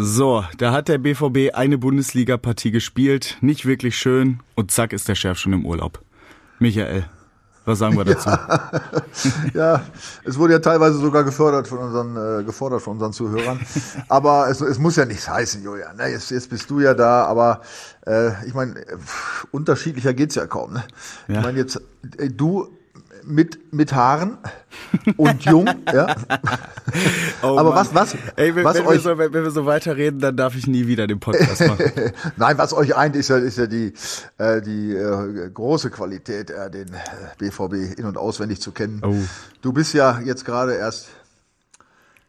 So, da hat der BVB eine Bundesliga-Partie gespielt, nicht wirklich schön und zack ist der Chef schon im Urlaub. Michael, was sagen wir dazu? Ja, ja es wurde ja teilweise sogar gefördert von unseren, äh, gefordert von unseren Zuhörern. Aber es, es muss ja nichts heißen, Julian. Ne? Jetzt, jetzt bist du ja da, aber äh, ich meine, unterschiedlicher geht's ja kaum. Ne? Ja. Ich meine, jetzt, äh, du mit, mit Haaren und jung, ja. Oh Aber Mann. was, was, Ey, wenn, was wenn, euch, wir so, wenn, wir so weiterreden, dann darf ich nie wieder den Podcast machen. Nein, was euch eint, ist ja, ist ja die, äh, die äh, große Qualität, äh, den BVB in- und auswendig zu kennen. Oh. Du bist ja jetzt gerade erst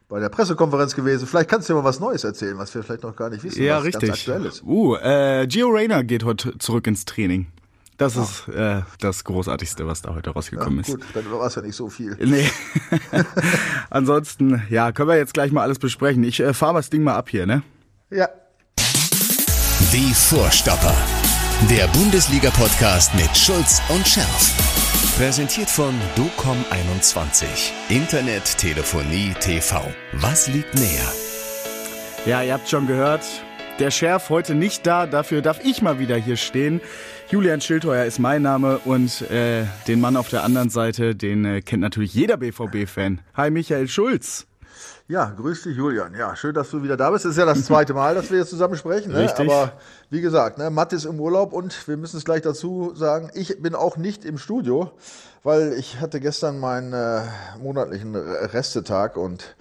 bei der Pressekonferenz gewesen. Vielleicht kannst du dir mal was Neues erzählen, was wir vielleicht noch gar nicht wissen, ja, was richtig. ganz aktuell ist. Uh, äh, Gio Reyna geht heute zurück ins Training. Das ja. ist äh, das Großartigste, was da heute rausgekommen ja, gut, ist. Gut, dann war es ja nicht so viel. Nee. Ansonsten, ja, können wir jetzt gleich mal alles besprechen. Ich äh, fahre das Ding mal ab hier, ne? Ja. Die Vorstopper. Der Bundesliga-Podcast mit Schulz und Scherf. Präsentiert von DOCOM21. Internet, Telefonie, TV. Was liegt näher? Ja, ihr habt schon gehört. Der Scherf heute nicht da, dafür darf ich mal wieder hier stehen. Julian Schildheuer ist mein Name und äh, den Mann auf der anderen Seite, den äh, kennt natürlich jeder BVB-Fan. Hi Michael Schulz. Ja, grüß dich Julian. Ja, schön, dass du wieder da bist. Das ist ja das zweite Mal, dass wir jetzt zusammen sprechen. Ne? Richtig. Aber wie gesagt, ne, Matt ist im Urlaub und wir müssen es gleich dazu sagen, ich bin auch nicht im Studio, weil ich hatte gestern meinen äh, monatlichen Restetag und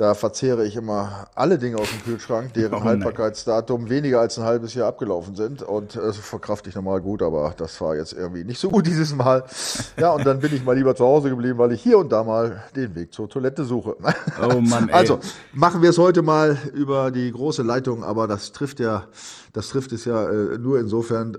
da verzehre ich immer alle Dinge aus dem Kühlschrank, deren oh, Haltbarkeitsdatum weniger als ein halbes Jahr abgelaufen sind. Und das verkrafte ich normal gut, aber das war jetzt irgendwie nicht so gut dieses Mal. Ja, und dann bin ich mal lieber zu Hause geblieben, weil ich hier und da mal den Weg zur Toilette suche. Oh Mann, ey. Also, machen wir es heute mal über die große Leitung, aber das trifft ja, das trifft es ja äh, nur insofern,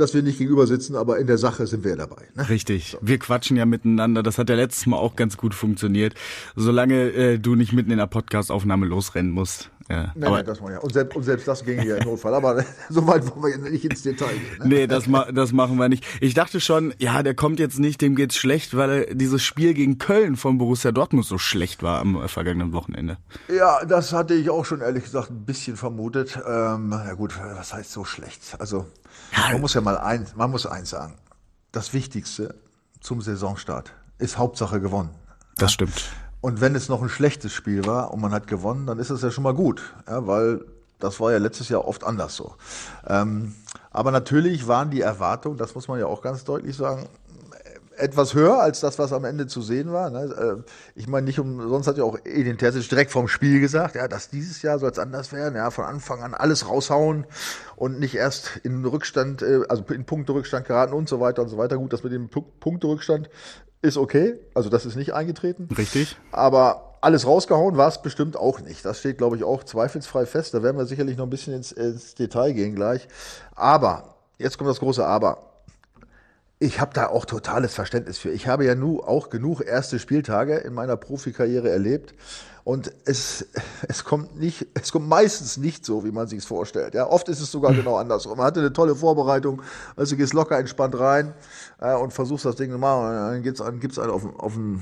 dass wir nicht gegenüber sitzen, aber in der Sache sind wir ja dabei. Ne? Richtig. So. Wir quatschen ja miteinander. Das hat ja letztes Mal auch ganz gut funktioniert. Solange äh, du nicht mitten in der Podcastaufnahme losrennen musst. Ja, nee, aber, nee, das ja. Und selbst, und selbst das ging ja im Notfall. Aber so weit wollen wir nicht ins Detail gehen. Ne? Nee, das, ma das machen wir nicht. Ich dachte schon, ja, der kommt jetzt nicht, dem geht's schlecht, weil dieses Spiel gegen Köln von Borussia Dortmund so schlecht war am vergangenen Wochenende. Ja, das hatte ich auch schon ehrlich gesagt ein bisschen vermutet. Ähm, ja gut, was heißt so schlecht? Also ja, man muss ja mal eins, man muss eins sagen. Das Wichtigste zum Saisonstart ist Hauptsache gewonnen. Das stimmt. Und wenn es noch ein schlechtes Spiel war und man hat gewonnen, dann ist es ja schon mal gut, ja, weil das war ja letztes Jahr oft anders so. Ähm, aber natürlich waren die Erwartungen, das muss man ja auch ganz deutlich sagen, etwas höher als das, was am Ende zu sehen war. Ne? Äh, ich meine, nicht umsonst hat ja auch Edin Terzic direkt vom Spiel gesagt, ja, dass dieses Jahr soll es anders werden, ja, von Anfang an alles raushauen und nicht erst in Rückstand, äh, also in Punkterückstand geraten und so weiter und so weiter. Gut, das mit dem Punkterückstand ist okay, also das ist nicht eingetreten. Richtig. Aber alles rausgehauen war es bestimmt auch nicht. Das steht, glaube ich, auch zweifelsfrei fest. Da werden wir sicherlich noch ein bisschen ins, ins Detail gehen gleich. Aber, jetzt kommt das große Aber ich habe da auch totales Verständnis für. Ich habe ja nu auch genug erste Spieltage in meiner Profikarriere erlebt und es, es kommt nicht, es kommt meistens nicht so, wie man sich es vorstellt. Ja, oft ist es sogar genau andersrum. Man hatte eine tolle Vorbereitung, also gehst locker entspannt rein äh, und versuchst das Ding machen. Und dann gibt's einen, gibt's einen auf, auf den,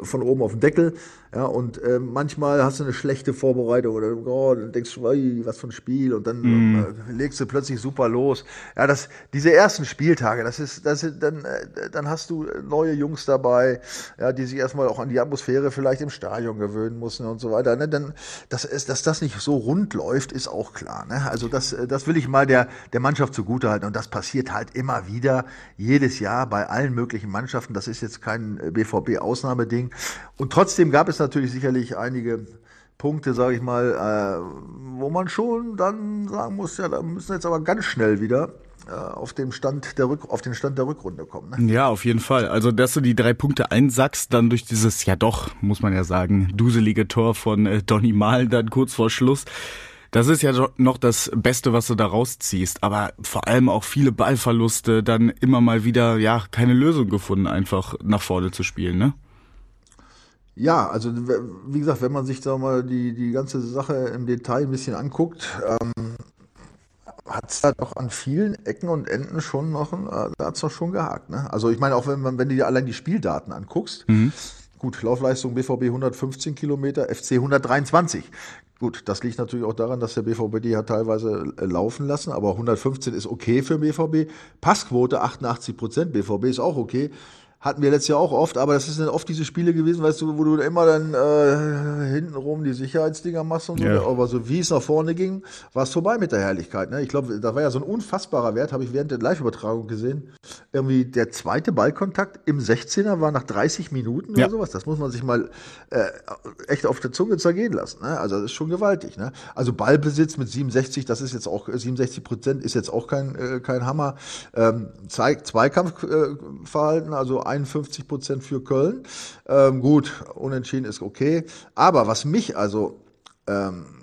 äh, von oben auf den Deckel. Ja, und äh, manchmal hast du eine schlechte Vorbereitung oder oh, dann denkst du, was für ein Spiel und dann mm. äh, legst du plötzlich super los. Ja, das, diese ersten Spieltage, das ist, das ist, dann, äh, dann hast du neue Jungs dabei, ja, die sich erstmal auch an die Atmosphäre vielleicht im Stadion gewöhnen müssen und so weiter. Ne? Dann, das ist, dass das nicht so rund läuft, ist auch klar. Ne? Also das, das will ich mal der, der Mannschaft zugutehalten und das passiert halt immer wieder, jedes Jahr bei allen möglichen Mannschaften. Das ist jetzt kein BVB-Ausnahmeding. Und trotzdem gab es natürlich sicherlich einige Punkte, sage ich mal, äh, wo man schon dann sagen muss, ja, da müssen wir jetzt aber ganz schnell wieder äh, auf, dem Stand der Rück auf den Stand der Rückrunde kommen. Ne? Ja, auf jeden Fall. Also, dass du die drei Punkte einsackst, dann durch dieses, ja doch, muss man ja sagen, duselige Tor von äh, Donny Mal dann kurz vor Schluss. Das ist ja noch das Beste, was du da rausziehst. Aber vor allem auch viele Ballverluste, dann immer mal wieder, ja, keine Lösung gefunden, einfach nach vorne zu spielen, ne? Ja, also wie gesagt, wenn man sich da mal die, die ganze Sache im Detail ein bisschen anguckt, ähm, hat es da doch an vielen Ecken und Enden schon noch, äh, da hat es doch schon gehakt. Ne? Also ich meine, auch wenn man, wenn du dir allein die Spieldaten anguckst, mhm. Gut, Laufleistung BVB 115 Kilometer, FC 123. Gut, das liegt natürlich auch daran, dass der BVB die hat teilweise äh, laufen lassen, aber 115 ist okay für BVB. Passquote 88 Prozent, BVB ist auch okay. Hatten wir letztes Jahr auch oft, aber das sind oft diese Spiele gewesen, weißt du, wo du immer dann äh, hintenrum die Sicherheitsdinger machst und so. Ja. Aber so wie es nach vorne ging, war es vorbei mit der Herrlichkeit. Ne? Ich glaube, da war ja so ein unfassbarer Wert, habe ich während der Live-Übertragung gesehen. Irgendwie der zweite Ballkontakt im 16er war nach 30 Minuten Ja. oder sowas. Das muss man sich mal äh, echt auf der Zunge zergehen lassen. Ne? Also das ist schon gewaltig. Ne? Also Ballbesitz mit 67, das ist jetzt auch 67 Prozent, ist jetzt auch kein äh, kein Hammer. Ähm, Zweikampfverhalten, äh, also 51 Prozent für Köln. Ähm, gut, unentschieden ist okay. Aber was mich also ähm,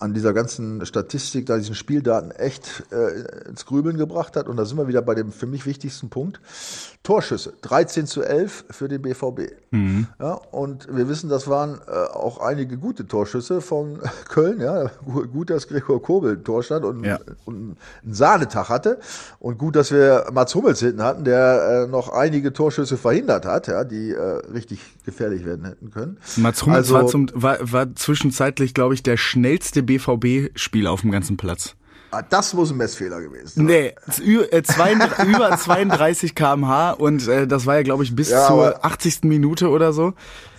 an dieser ganzen Statistik, da diesen Spieldaten echt äh, ins Grübeln gebracht hat. Und da sind wir wieder bei dem für mich wichtigsten Punkt. Torschüsse, 13 zu 11 für den BVB. Ja, und wir wissen, das waren äh, auch einige gute Torschüsse von Köln. Ja, Gu- gut, dass Gregor Kobel ein Tor stand und, Ja. und einen Sahnetag hatte. Und gut, dass wir Mats Hummels hinten hatten, der äh, noch einige Torschüsse verhindert hat, ja, die äh, richtig gefährlich werden hätten können. Mats Hummels Also- war, zum, war, war zwischenzeitlich, glaube ich, der schnellste BVB-Spieler auf dem ganzen Platz. Ah, Das muss ein Messfehler gewesen sein. Nee, äh, über 32 kmh und äh, das war ja, glaube ich, bis Ja, zur aber- 80. Minute oder so.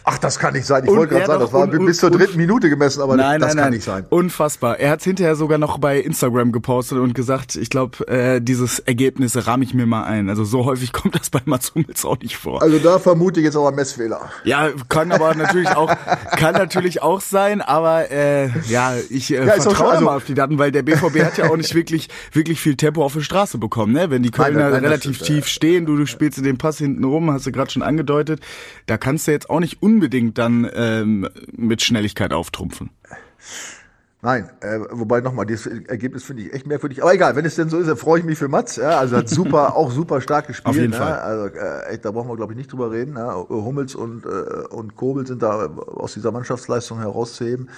Ach, das kann nicht sein. Ich wollte gerade er sagen, das war bis zur dritten Minute gemessen, aber nein, das nein, kann nein. nicht sein. Unfassbar. Er hat es hinterher sogar noch bei Instagram gepostet und gesagt, ich glaube, äh, dieses Ergebnis rahme ich mir mal ein. Also so häufig kommt das bei Mats Hummels auch nicht vor. Also da vermute ich jetzt aber Messfehler. Ja, kann aber natürlich auch, kann natürlich auch sein, aber äh, ja, ich äh, Ja, vertraue also- mal auf die Daten, weil der BVB hat ja auch nicht wirklich, wirklich viel Tempo auf der Straße bekommen, ne? Wenn die Kölner nein, das relativ stimmt, tief stehen, du, du spielst den Pass hinten rum, hast du gerade schon angedeutet, da kannst du jetzt auch nicht unbedingt dann ähm, mit Schnelligkeit auftrumpfen. Nein, äh, wobei nochmal, dieses Ergebnis finde ich echt merkwürdig. Aber egal, wenn es denn so ist, dann freue ich mich für Mats. Ja, also hat super, auch super stark gespielt. Auf jeden ne? Fall. Also äh, echt, da brauchen wir glaube ich nicht drüber reden. Ne? Hummels und äh, und Kobel sind da aus dieser Mannschaftsleistung herauszuheben.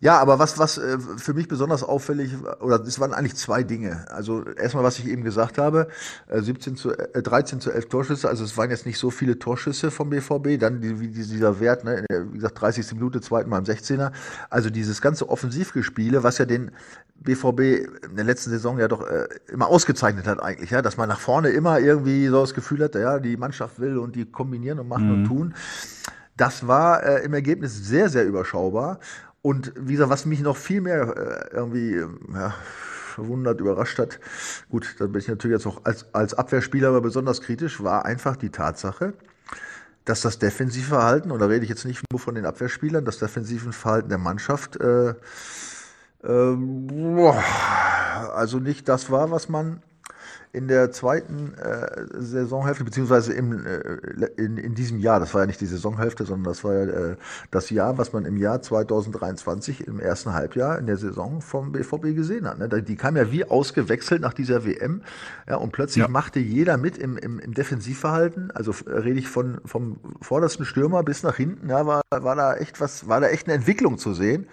Ja, aber was, was äh, für mich besonders auffällig, oder es waren eigentlich zwei Dinge. Also erstmal, was ich eben gesagt habe, äh, 17 zu, äh, 13 zu 11 Torschüsse, also es waren jetzt nicht so viele Torschüsse vom BVB, dann die, wie dieser Wert, ne, wie gesagt, 30. Minute, zweiten Mal im 16er. Also dieses ganze Offensivgespiele, was ja den BVB in der letzten Saison ja doch äh, immer ausgezeichnet hat eigentlich, ja, dass man nach vorne immer irgendwie so das Gefühl hatte, ja, die Mannschaft will und die kombinieren und machen und tun. Das war äh, im Ergebnis sehr, sehr überschaubar. Und wie gesagt, was mich noch viel mehr äh, irgendwie ja, verwundert, überrascht hat, gut, da bin ich natürlich jetzt auch als, als Abwehrspieler aber besonders kritisch, war einfach die Tatsache, dass das Defensivverhalten, und da rede ich jetzt nicht nur von den Abwehrspielern, das defensive Verhalten der Mannschaft, äh, ähm, boah, also nicht das war, was man in der zweiten äh, Saisonhälfte, beziehungsweise im, äh, in, in diesem Jahr, das war ja nicht die Saisonhälfte, sondern das war ja äh, das Jahr, was man im Jahr 2023 im ersten Halbjahr in der Saison vom BVB gesehen hat. Ne? Die kam ja wie ausgewechselt nach dieser WM ja, und plötzlich Ja. machte jeder mit im, im, im Defensivverhalten, also rede ich von vom vordersten Stürmer bis nach hinten, ja, war, war da echt was, war da echt eine Entwicklung zu sehen.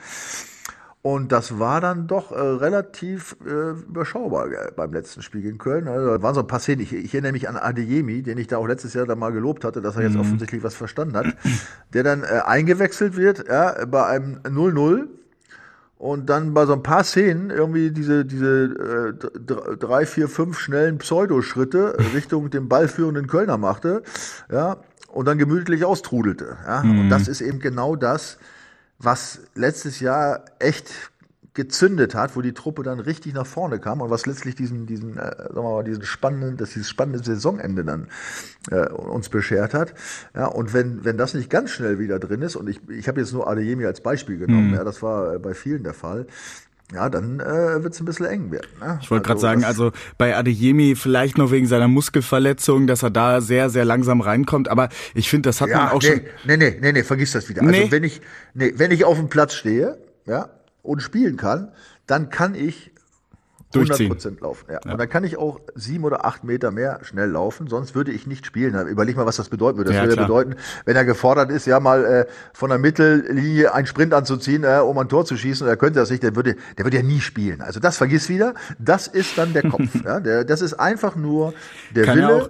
Und das war dann doch äh, relativ äh, überschaubar gell, beim letzten Spiel gegen Köln. Also, da waren so ein paar Szenen. Ich, ich erinnere mich an Adeyemi, den ich da auch letztes Jahr da mal gelobt hatte, dass er jetzt offensichtlich was verstanden hat, der dann äh, eingewechselt wird ja, bei einem 0-0 und dann bei so ein paar Szenen irgendwie diese, diese äh, drei, vier, fünf schnellen Pseudoschritte Richtung dem ballführenden Kölner machte, ja, und dann gemütlich austrudelte. Ja. Und das ist eben genau das, was letztes Jahr echt gezündet hat, wo die Truppe dann richtig nach vorne kam und was letztlich diesen, diesen, äh, sagen wir mal, diesen spannenden, das dieses spannende Saisonende dann äh, uns beschert hat. Ja, und wenn, wenn das nicht ganz schnell wieder drin ist, und ich, ich habe jetzt nur Adeyemi als Beispiel genommen, ja, das war äh, bei vielen der Fall, ja, dann äh, wird es ein bisschen eng werden. Ne? Ich wollte gerade sagen, also bei Adeyemi vielleicht noch wegen seiner Muskelverletzung, dass er da sehr, sehr langsam reinkommt. Aber ich finde, das hat man Ja, auch nee, schon. nee, nee, nee, nee, vergiss das wieder. Nee. Also wenn ich, nee, wenn ich auf dem Platz stehe, ja, und spielen kann, dann kann ich Durchziehen. 100% laufen. Ja. Und dann kann ich auch sieben oder acht Meter mehr schnell laufen, sonst würde ich nicht spielen. Überleg mal, was das bedeuten würde. Das Ja, würde klar. bedeuten, wenn er gefordert ist, ja mal äh, von der Mittellinie einen Sprint anzuziehen, äh, um ein Tor zu schießen, er könnte das nicht, der würde, der würde ja nie spielen. Also das vergiss wieder. Das ist dann der Kopf. ja. der, das ist einfach nur der Kann Wille. ja auch,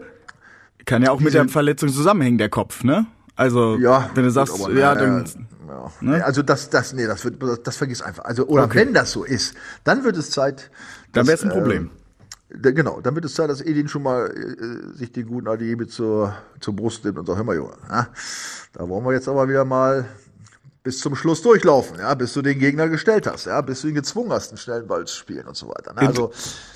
kann ja auch mit der Verletzung zusammenhängen, der Kopf, ne? Also, ja, wenn du sagst, aber, ja, dann. ja. Ne? Also das, das, nee, das wird, das, das vergiss einfach. Also, oder Okay. wenn das so ist, dann wird es Zeit. Dann dass, wär's ein Problem. Äh, da- genau, dann wird es Zeit, dass Edin schon mal äh, sich den guten Adiemi zur, zur Brust nimmt und sagt, hör mal, Junge, ja, da wollen wir jetzt aber wieder mal bis zum Schluss durchlaufen, ja, bis du den Gegner gestellt hast, ja, bis du ihn gezwungen hast, einen schnellen Ball zu spielen und so weiter. Ne? Also,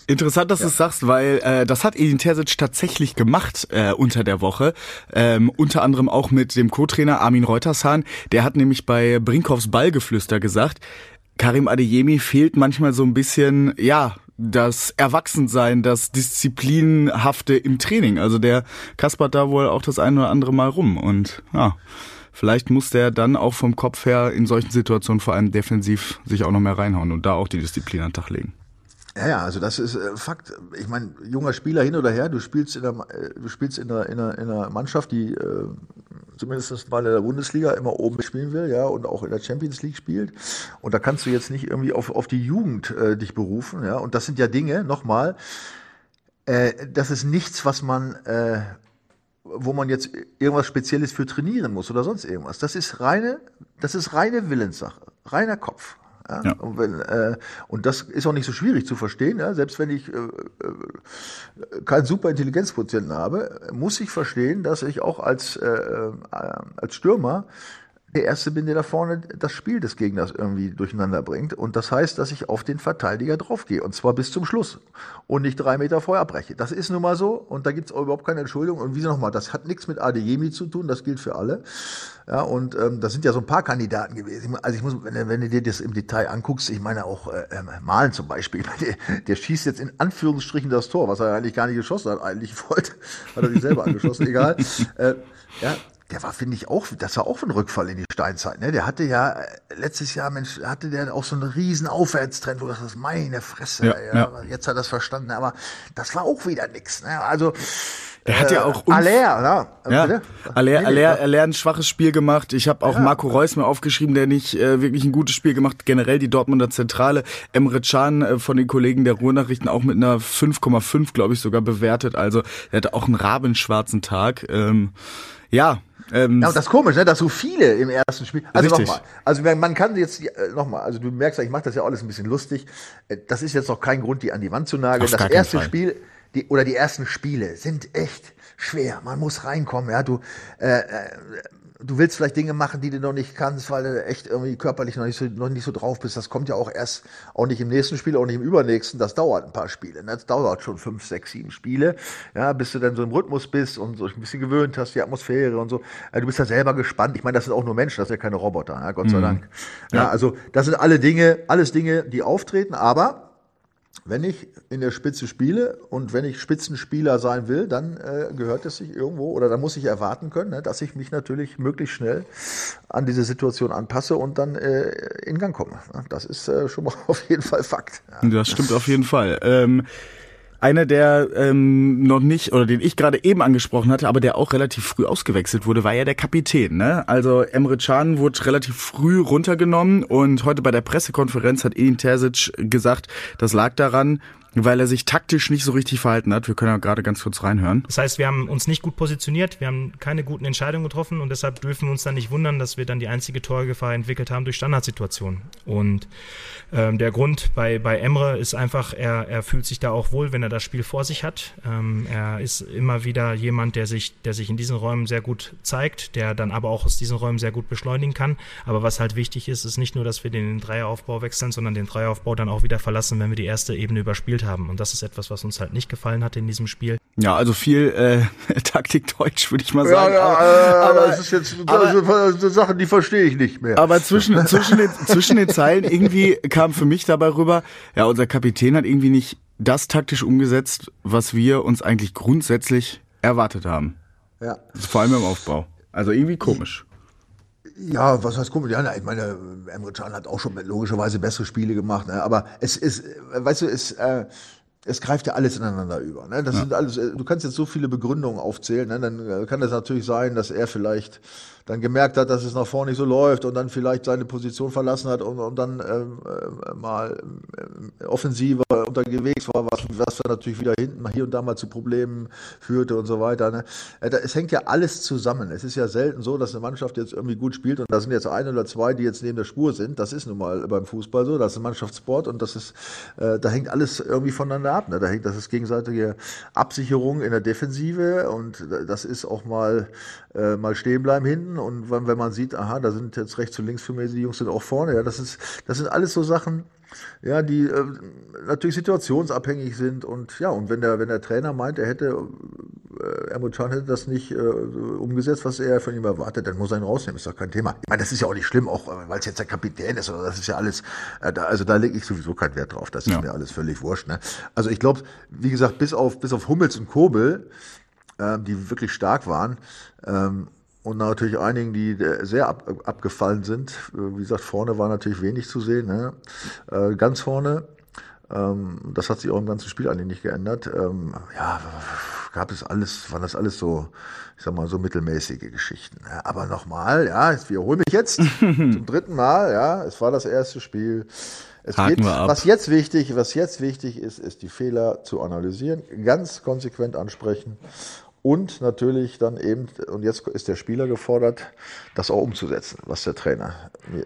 Interessant, dass du es sagst, weil äh, das hat Edin Terzic tatsächlich gemacht äh, unter der Woche. Ähm, unter anderem auch mit dem Co-Trainer Armin Reutershahn. Der hat nämlich bei Brinkhoffs Ballgeflüster gesagt, Karim Adeyemi fehlt manchmal so ein bisschen, ja, das Erwachsensein, das Disziplinhafte im Training. Also der kaspert da wohl auch das eine oder andere Mal rum. Und ja, vielleicht muss der dann auch vom Kopf her in solchen Situationen vor allem defensiv sich auch noch mehr reinhauen und da auch die Disziplin an den Tag legen. Ja, ja, also das ist äh, Fakt. Ich meine, junger Spieler hin oder her, du spielst in der, äh, du spielst in der, in der, in der Mannschaft, die äh, zumindest mal in der Bundesliga immer oben spielen will, ja, und auch in der Champions League spielt. Und da kannst du jetzt nicht irgendwie auf, auf die Jugend äh, dich berufen, ja. Und das sind ja Dinge, nochmal, äh, das ist nichts, was man, äh, wo man jetzt irgendwas Spezielles für trainieren muss oder sonst irgendwas. Das ist reine, das ist reine Willenssache, reiner Kopf. Ja? Ja. Und, wenn, äh, und das ist auch nicht so schwierig zu verstehen. Ja? Selbst wenn ich äh, äh, keinen super Intelligenzquotienten habe, muss ich verstehen, dass ich auch als, äh, äh, als Stürmer der Erste bin, der da vorne das Spiel des Gegners irgendwie durcheinander bringt. Und das heißt, dass ich auf den Verteidiger draufgehe. Und zwar bis zum Schluss. Und nicht drei Meter vorher abbreche. Das ist nun mal so. Und da gibt es überhaupt keine Entschuldigung. Und wie nochmal, das hat nichts mit Adeyemi zu tun. Das gilt für alle. Ja, und ähm, das sind ja so ein paar Kandidaten gewesen. Also ich muss, wenn, wenn du dir das im Detail anguckst, ich meine auch äh, ähm, Malen zum Beispiel, der, der schießt jetzt in Anführungsstrichen das Tor, was er eigentlich gar nicht geschossen hat. Eigentlich wollte, hat er sich selber angeschossen, egal. Äh, ja, der war, finde ich, auch, das war auch ein Rückfall in die Steinzeit. Ne? Der hatte ja äh, letztes Jahr, Mensch, hatte der auch so einen riesen Aufwärtstrend, wo du sagst, meine Fresse, Ja, ja, ja. jetzt hat er das verstanden, aber das war auch wieder nix. Ne? Also Der hat ja auch unf- Aller, ja. Ja, Bitte? Aller, Aller, Aller ein schwaches Spiel gemacht. Ich habe auch Ja. Marco Reus mir aufgeschrieben, der nicht äh, wirklich ein gutes Spiel gemacht. Generell die Dortmunder Zentrale. Emre Can äh, von den Kollegen der Ruhrnachrichten auch mit einer 5,5, glaube ich, sogar bewertet. Also er hatte auch einen rabenschwarzen Tag. Ähm, ja, ähm, Ja, und das ist komisch, ne, dass so viele im ersten Spiel. Also nochmal, also man kann jetzt äh, nochmal, also du merkst ja, ich mache das ja alles ein bisschen lustig. Äh, Das ist jetzt noch kein Grund, die an die Wand zu nageln. Das erste Fall. Spiel, die oder die ersten Spiele sind echt schwer. Man muss reinkommen, ja. Du, äh, äh, du willst vielleicht Dinge machen, die du noch nicht kannst, weil du echt irgendwie körperlich noch nicht so, noch nicht so drauf bist. Das kommt ja auch erst, auch nicht im nächsten Spiel, auch nicht im übernächsten. Das dauert ein paar Spiele. Ne? Das dauert schon fünf, sechs, sieben Spiele, ja, bis du dann so im Rhythmus bist und so ein bisschen gewöhnt hast, die Atmosphäre und so. Äh, Du bist ja selber gespannt. Ich meine, das sind auch nur Menschen, das sind ja keine Roboter, ja, Gott sei Dank. Ja, also das sind alle Dinge, alles Dinge, die auftreten, aber wenn ich in der Spitze spiele und wenn ich Spitzenspieler sein will, dann äh, gehört es sich irgendwo oder dann muss ich erwarten können, ne, dass ich mich natürlich möglichst schnell an diese Situation anpasse und dann äh, in Gang komme. Das ist äh, schon mal auf jeden Fall Fakt. Ja. Das stimmt auf jeden Fall. Ähm, einer, der ähm, noch nicht, oder den ich gerade eben angesprochen hatte, aber der auch relativ früh ausgewechselt wurde, war ja der Kapitän. Ne? Also Emre Can wurde relativ früh runtergenommen und heute bei der Pressekonferenz hat Edin Terzic gesagt, das lag daran, weil er sich taktisch nicht so richtig verhalten hat. Wir können ja gerade ganz kurz reinhören. Das heißt, wir haben uns nicht gut positioniert, wir haben keine guten Entscheidungen getroffen und deshalb dürfen wir uns dann nicht wundern, dass wir dann die einzige Torgefahr entwickelt haben durch Standardsituationen. Und ähm, der Grund bei, bei Emre ist einfach, er, er fühlt sich da auch wohl, wenn er das Spiel vor sich hat. Ähm, er ist immer wieder jemand, der sich, der sich in diesen Räumen sehr gut zeigt, der dann aber auch aus diesen Räumen sehr gut beschleunigen kann. Aber was halt wichtig ist, ist nicht nur, dass wir den Dreieraufbau wechseln, sondern den Dreieraufbau dann auch wieder verlassen, wenn wir die erste Ebene überspielt haben. Und das ist etwas, was uns halt nicht gefallen hat in diesem Spiel. Ja, also viel äh, Taktikdeutsch, würde ich mal Ja, sagen. ja, aber, äh, aber, das ist jetzt aber- sind Sachen, die verstehe ich nicht mehr. Aber zwischen, zwischen, den, zwischen den Zeilen irgendwie kam für mich dabei rüber, ja, unser Kapitän hat irgendwie nicht das taktisch umgesetzt, was wir uns eigentlich grundsätzlich erwartet haben. ja. Vor allem im Aufbau. Also irgendwie komisch. Ja, was heißt komisch? Ja, na, ich meine, Emre Can hat auch schon logischerweise bessere Spiele gemacht, ne? aber es ist, weißt du, es, äh, es greift ja alles ineinander über. Ne? Das sind alles, äh, du kannst jetzt so viele Begründungen aufzählen, ne? dann äh, kann es natürlich sein, dass er vielleicht dann gemerkt hat, dass es nach vorne nicht so läuft und dann vielleicht seine Position verlassen hat und, und dann ähm, äh, mal äh, offensiver unterwegs war, was, was dann natürlich wieder hinten hier und da mal zu Problemen führte und so weiter. Ne? Äh, es hängt ja alles zusammen. Es ist ja selten so, dass eine Mannschaft jetzt irgendwie gut spielt und da sind jetzt ein oder zwei, die jetzt neben der Spur sind. Das ist nun mal beim Fußball so. Das ist ein Mannschaftssport und das ist, äh, da hängt alles irgendwie voneinander ab. Ne? Da hängt das ist gegenseitige Absicherung in der Defensive und das ist auch mal äh, mal stehen bleiben hinten und wenn, man sieht, aha, da sind jetzt rechts und links für mich die Jungs sind auch vorne. Ja, das ist das sind alles so Sachen ja, die äh, natürlich situationsabhängig sind und ja, und wenn der, wenn der Trainer meint, er hätte, äh, Ermut Can hätte das nicht äh, umgesetzt, was er von ihm erwartet, dann muss er ihn rausnehmen, ist doch kein Thema. Ich meine, das ist ja auch nicht schlimm, auch weil es jetzt der Kapitän ist, oder das ist ja alles, äh, da, also da lege ich sowieso keinen Wert drauf, das ist ja. mir alles völlig wurscht. Ne? Also ich glaube, wie gesagt, bis auf, bis auf Hummels und Kobel, äh, die wirklich stark waren, ähm, und natürlich einigen, die äh, sehr ab, abgefallen sind. Äh, wie gesagt, vorne war natürlich wenig zu sehen. Ne? Äh, ganz vorne, ähm, das hat sich auch im ganzen Spiel eigentlich nicht geändert. Ähm, ja, gab es alles, waren das alles so, ich sag mal, so mittelmäßige Geschichten. Ne? Aber nochmal, ja, ich wiederhole mich jetzt zum dritten Mal, ja, es war das erste Spiel. Es Haken geht, was jetzt wichtig, was jetzt wichtig ist, ist die Fehler zu analysieren, ganz konsequent ansprechen und natürlich dann eben, und jetzt ist der Spieler gefordert, das auch umzusetzen, was der Trainer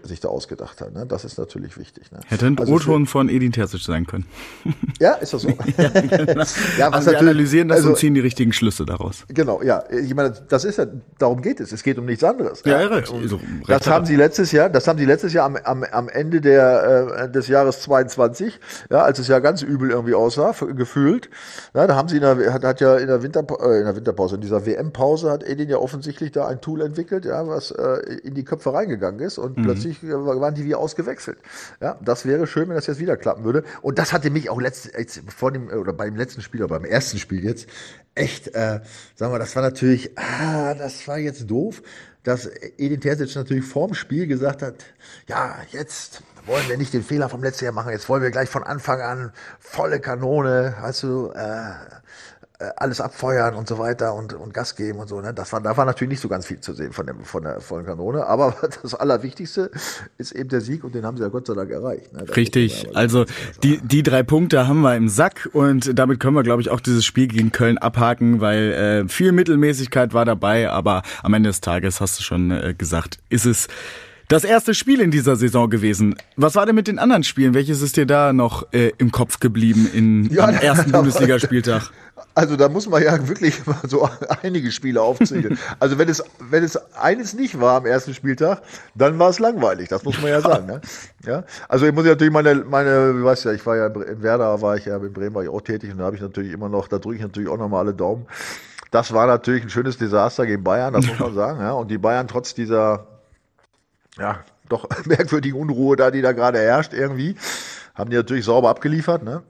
sich da ausgedacht hat. Ne? Das ist natürlich wichtig. Ne? Hätte ein Also O-Ton von Edin Terzic sein können. Ja, ist das so? ja, genau. Ja, also wir analysieren das also- und ziehen die richtigen Schlüsse daraus. Genau, ja. Ich meine, das ist ja, darum geht es. Es geht um nichts anderes. Ja, ja, recht. Also, das recht hat haben sie letztes Jahr, das haben sie letztes Jahr am, am, am Ende der, äh, des Jahres 22, ja, als es ja ganz übel irgendwie aussah, gefühlt. Ja, da haben sie in der, hat, hat ja in der, Winter, äh, in der Winterpause, in dieser WM-Pause hat Edin ja offensichtlich da ein Tool entwickelt, ja, was äh, in die Köpfe reingegangen ist und plötzlich äh, waren die wie ausgewechselt. Ja, das wäre schön, wenn das jetzt wieder klappen würde. Und das hatte mich auch letzt, jetzt vor dem, oder beim letzten Spiel oder beim ersten Spiel jetzt echt, äh, sagen wir, das war natürlich, ah, das war jetzt doof, dass Edin Terzic natürlich vorm Spiel gesagt hat, ja, jetzt wollen wir nicht den Fehler vom letzten Jahr machen, jetzt wollen wir gleich von Anfang an volle Kanone, äh, äh, alles abfeuern und so weiter und, und Gas geben und so. Ne? Das war, da war natürlich nicht so ganz viel zu sehen von, dem, von der vollen Kanone. Aber das Allerwichtigste ist eben der Sieg und den haben sie ja Gott sei Dank erreicht. Ne? Richtig, also die, die drei Punkte haben wir im Sack und damit können wir, glaube ich, auch dieses Spiel gegen Köln abhaken, weil äh, viel Mittelmäßigkeit war dabei, aber am Ende des Tages, hast du schon äh, gesagt, ist es das erste Spiel in dieser Saison gewesen. Was war denn mit den anderen Spielen? Welches ist dir da noch äh, im Kopf geblieben in, Ja, am ersten Bundesligaspieltag? Also da muss man ja wirklich mal so einige Spiele aufzählen. Also wenn es, wenn es eines nicht war am ersten Spieltag, dann war es langweilig, das muss man ja sagen. Ne? Ja? Also ich muss ja natürlich meine, meine, du weißt ja, ich war ja in Werder, war ich ja, in Bremen war ich auch tätig und da habe ich natürlich immer noch, da drücke ich natürlich auch nochmal alle Daumen. Das war natürlich ein schönes Desaster gegen Bayern, das muss man sagen. Ja? Und die Bayern trotz dieser ja, doch merkwürdigen Unruhe da, die da gerade herrscht irgendwie, haben die natürlich sauber abgeliefert. Ne?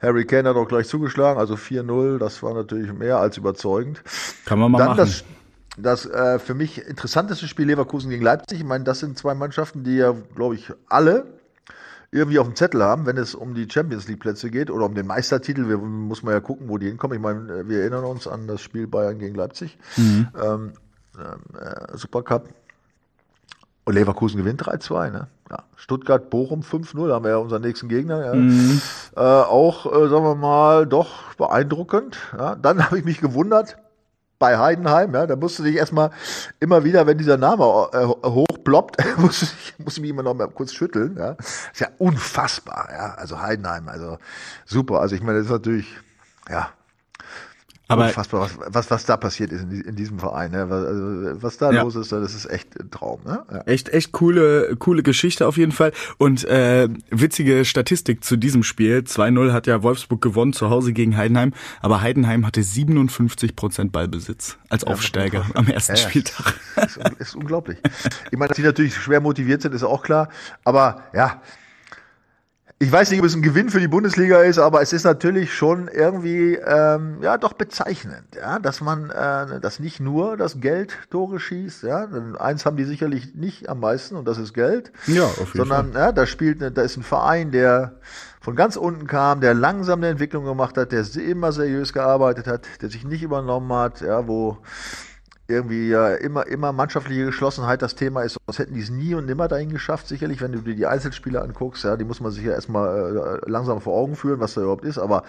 Harry Kane hat auch gleich zugeschlagen, also 4-0, das war natürlich mehr als überzeugend. Kann man mal Dann machen. das, das äh, für mich interessanteste Spiel Leverkusen gegen Leipzig. Ich meine, das sind zwei Mannschaften, die ja, glaube ich, alle irgendwie auf dem Zettel haben, wenn es um die Champions League Plätze geht oder um den Meistertitel. Wir, muss man ja gucken, wo die hinkommen. Ich meine, wir erinnern uns an das Spiel Bayern gegen Leipzig. Ähm, ähm, äh, Supercup. Und Leverkusen gewinnt 3-2. Ne? Ja. Stuttgart, Bochum 5-0, haben wir ja unseren nächsten Gegner. Ja. Äh, auch, äh, sagen wir mal, doch beeindruckend. Ja. Dann habe ich mich gewundert bei Heidenheim. Ja. Da musste sich erstmal immer wieder, wenn dieser Name äh, hochploppt, musste ich, musste mich immer noch mal kurz schütteln. Ja. Ist ja unfassbar. Ja. Also Heidenheim, also super. Also ich meine, das ist natürlich, ja, Aber unfassbar, was, was, was da passiert ist in, in diesem Verein. Ne? Was, also, was da Ja. los ist, das ist echt ein Traum. Ne? Ja. Echt, echt coole, coole Geschichte auf jeden Fall. Und äh, witzige Statistik zu diesem Spiel. 2-0 hat ja Wolfsburg gewonnen zu Hause gegen Heidenheim, aber Heidenheim hatte 57 Prozent Ballbesitz als Aufsteiger am ersten Ja, ja. Spieltag. ist, ist unglaublich. Ich meine, dass die natürlich schwer motiviert sind, ist auch klar. Aber ja, ich weiß nicht, ob es ein Gewinn für die Bundesliga ist, aber es ist natürlich schon irgendwie ähm, ja doch bezeichnend, ja, dass man äh, dass nicht nur das Geld Tore schießt, ja, eins haben die sicherlich nicht am meisten und das ist Geld, Ja, auf jeden sondern ja, da spielt eine, da ist ein Verein, der von ganz unten kam, der langsam eine Entwicklung gemacht hat, der immer seriös gearbeitet hat, der sich nicht übernommen hat, ja, wo irgendwie ja immer, immer mannschaftliche Geschlossenheit das Thema ist. Sonst hätten die es nie und nimmer dahin geschafft, sicherlich, wenn du dir die Einzelspieler anguckst. Ja, die muss man sich ja erstmal äh, langsam vor Augen führen, was da überhaupt ist. Aber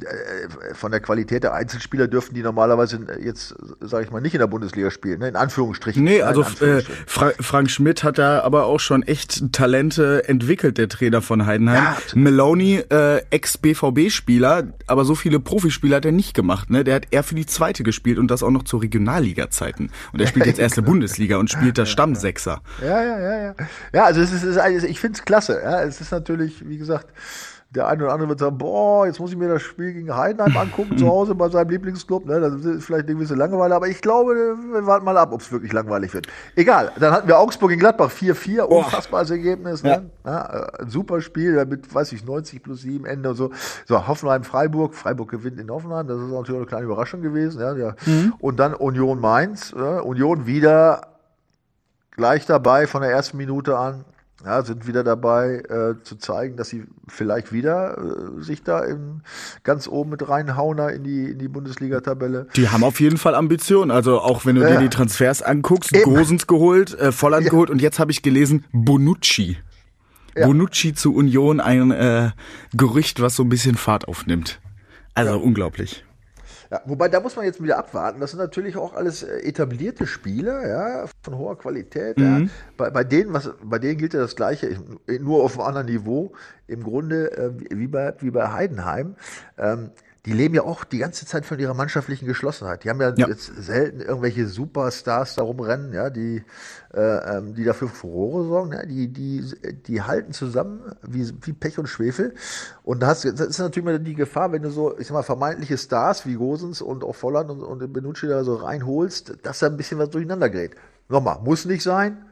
äh, von der Qualität der Einzelspieler dürfen die normalerweise jetzt, sage ich mal, nicht in der Bundesliga spielen, ne? in Anführungsstrichen. Nee, also äh, Fra Frank Schmidt hat da aber auch schon echt Talente entwickelt, der Trainer von Heidenheim. Ja, Maloney, äh, Ex-BVB-Spieler, aber so viele Profispieler hat er nicht gemacht. Ne? Der hat eher für die zweite gespielt und das auch noch zur Regionalliga-Zeiten. Und er spielt jetzt erste Bundesliga und spielt da Stammsechser. Ja, ja, ja, ja. Ja, also es ist ich finde es klasse. Ja, es ist natürlich, wie gesagt, der eine oder andere wird sagen, boah, jetzt muss ich mir das Spiel gegen Heidenheim angucken, zu Hause bei seinem Lieblingsclub. Ne? Das ist vielleicht eine gewisse Langeweile, aber ich glaube, wir warten mal ab, ob es wirklich langweilig wird. Egal, dann hatten wir Augsburg in Gladbach 4-4, unfassbares Ergebnis. Ne? Ja. Äh, super Spiel, mit, weiß ich, 90 plus 7 Ende und so. So, Hoffenheim-Freiburg, Freiburg gewinnt in Hoffenheim, das ist natürlich eine kleine Überraschung gewesen. Ja, ja. Mhm. Und dann Union Mainz, Union wieder gleich dabei von der ersten Minute an ja, sind wieder dabei äh, zu zeigen, dass sie vielleicht wieder äh, sich da in, ganz oben mit reinhauen in die, in die Bundesliga-Tabelle. Die haben auf jeden Fall Ambitionen. Also auch wenn du ja. dir die Transfers anguckst, Eben. Gosens geholt, äh, Volland ja. geholt und jetzt habe ich gelesen, Bonucci. Ja. Bonucci zu Union, ein äh, Gerücht, was so ein bisschen Fahrt aufnimmt. Also unglaublich. Ja, wobei, da muss man jetzt wieder abwarten. Das sind natürlich auch alles äh, etablierte Spieler, ja, von hoher Qualität. Mhm. Ja. Bei, bei, denen, was, bei denen gilt ja das Gleiche, nur auf einem anderen Niveau. Im Grunde äh, wie, bei, wie bei Heidenheim. Ähm, die leben ja auch die ganze Zeit von ihrer mannschaftlichen Geschlossenheit. Die haben ja, ja. jetzt selten irgendwelche Superstars da rumrennen, ja, die, äh, ähm, die dafür Furore sorgen. Ja, die, die, die halten zusammen wie, wie Pech und Schwefel. Und das, das ist natürlich mal die Gefahr, wenn du so, ich sag mal, vermeintliche Stars wie Gosens und auch Volland und, und Benucci da so reinholst, dass da ein bisschen was durcheinander gerät. Nochmal, muss nicht sein,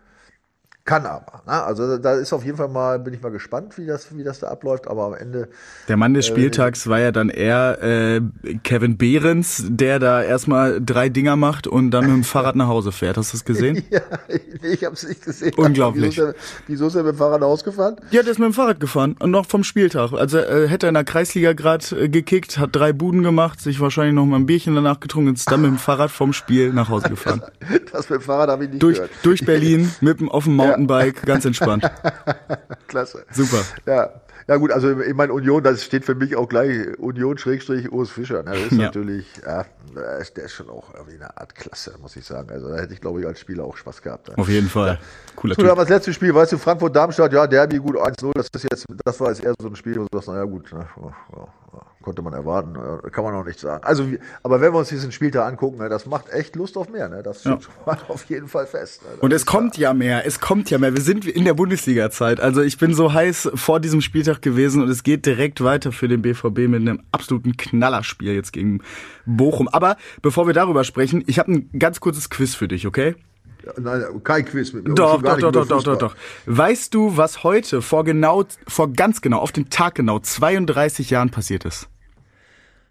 kann aber. Ne? Also da ist auf jeden Fall mal, bin ich mal gespannt, wie das, wie das da abläuft. Aber am Ende. Der Mann des äh, Spieltags äh, war ja dann eher äh, Kevin Behrens, der da erstmal drei Dinger macht und dann mit dem Fahrrad nach Hause fährt. Hast du es gesehen? ja, nee, ich habe es nicht gesehen. Unglaublich. Wieso ist, er, wieso ist er mit dem Fahrrad nach Hause gefahren? Ja, der ist mit dem Fahrrad gefahren und noch vom Spieltag. Also äh, hätte er in der Kreisliga gerade äh, gekickt, hat drei Buden gemacht, sich wahrscheinlich noch mal ein Bierchen danach getrunken und ist dann mit dem Fahrrad vom Spiel nach Hause gefahren. das mit dem Fahrrad habe ich nicht durch, gehört. Durch Berlin mit dem auf dem Mountainbike, ja. ganz entspannt. Klasse. Super. Ja. Ja gut, also ich meine Union, das steht für mich auch gleich Union Schrägstrich Urs Fischer. Ne? Das ist ja. natürlich, ja, der ist schon auch irgendwie eine Art Klasse, muss ich sagen. Also da hätte ich, glaube ich, als Spieler auch Spaß gehabt. Ne? Auf jeden Fall. Ja. Cooler Typ. das letzte Spiel, weißt du, Frankfurt-Darmstadt, ja, Derby gut 1-0, das ist jetzt, das war jetzt eher so ein Spiel, wo du sagst, naja gut, ne? Konnte man erwarten, kann man auch nicht sagen. Also, aber wenn wir uns diesen Spieltag angucken, ne, das macht echt Lust auf mehr, ne? das steht ja. auf jeden Fall fest. Ne? Und es kommt klar. ja mehr, es kommt ja mehr. Wir sind in der Bundesliga-Zeit. Also ich bin so heiß vor diesem Spieltag gewesen und es geht direkt weiter für den BVB mit einem absoluten Knallerspiel jetzt gegen Bochum. Aber bevor wir darüber sprechen, ich habe ein ganz kurzes Quiz für dich, okay? Nein, kein Quiz mit mir. Doch, doch, doch, doch, doch, doch, doch. Weißt du, was heute vor genau, vor ganz genau, auf den Tag genau 32 Jahren passiert ist?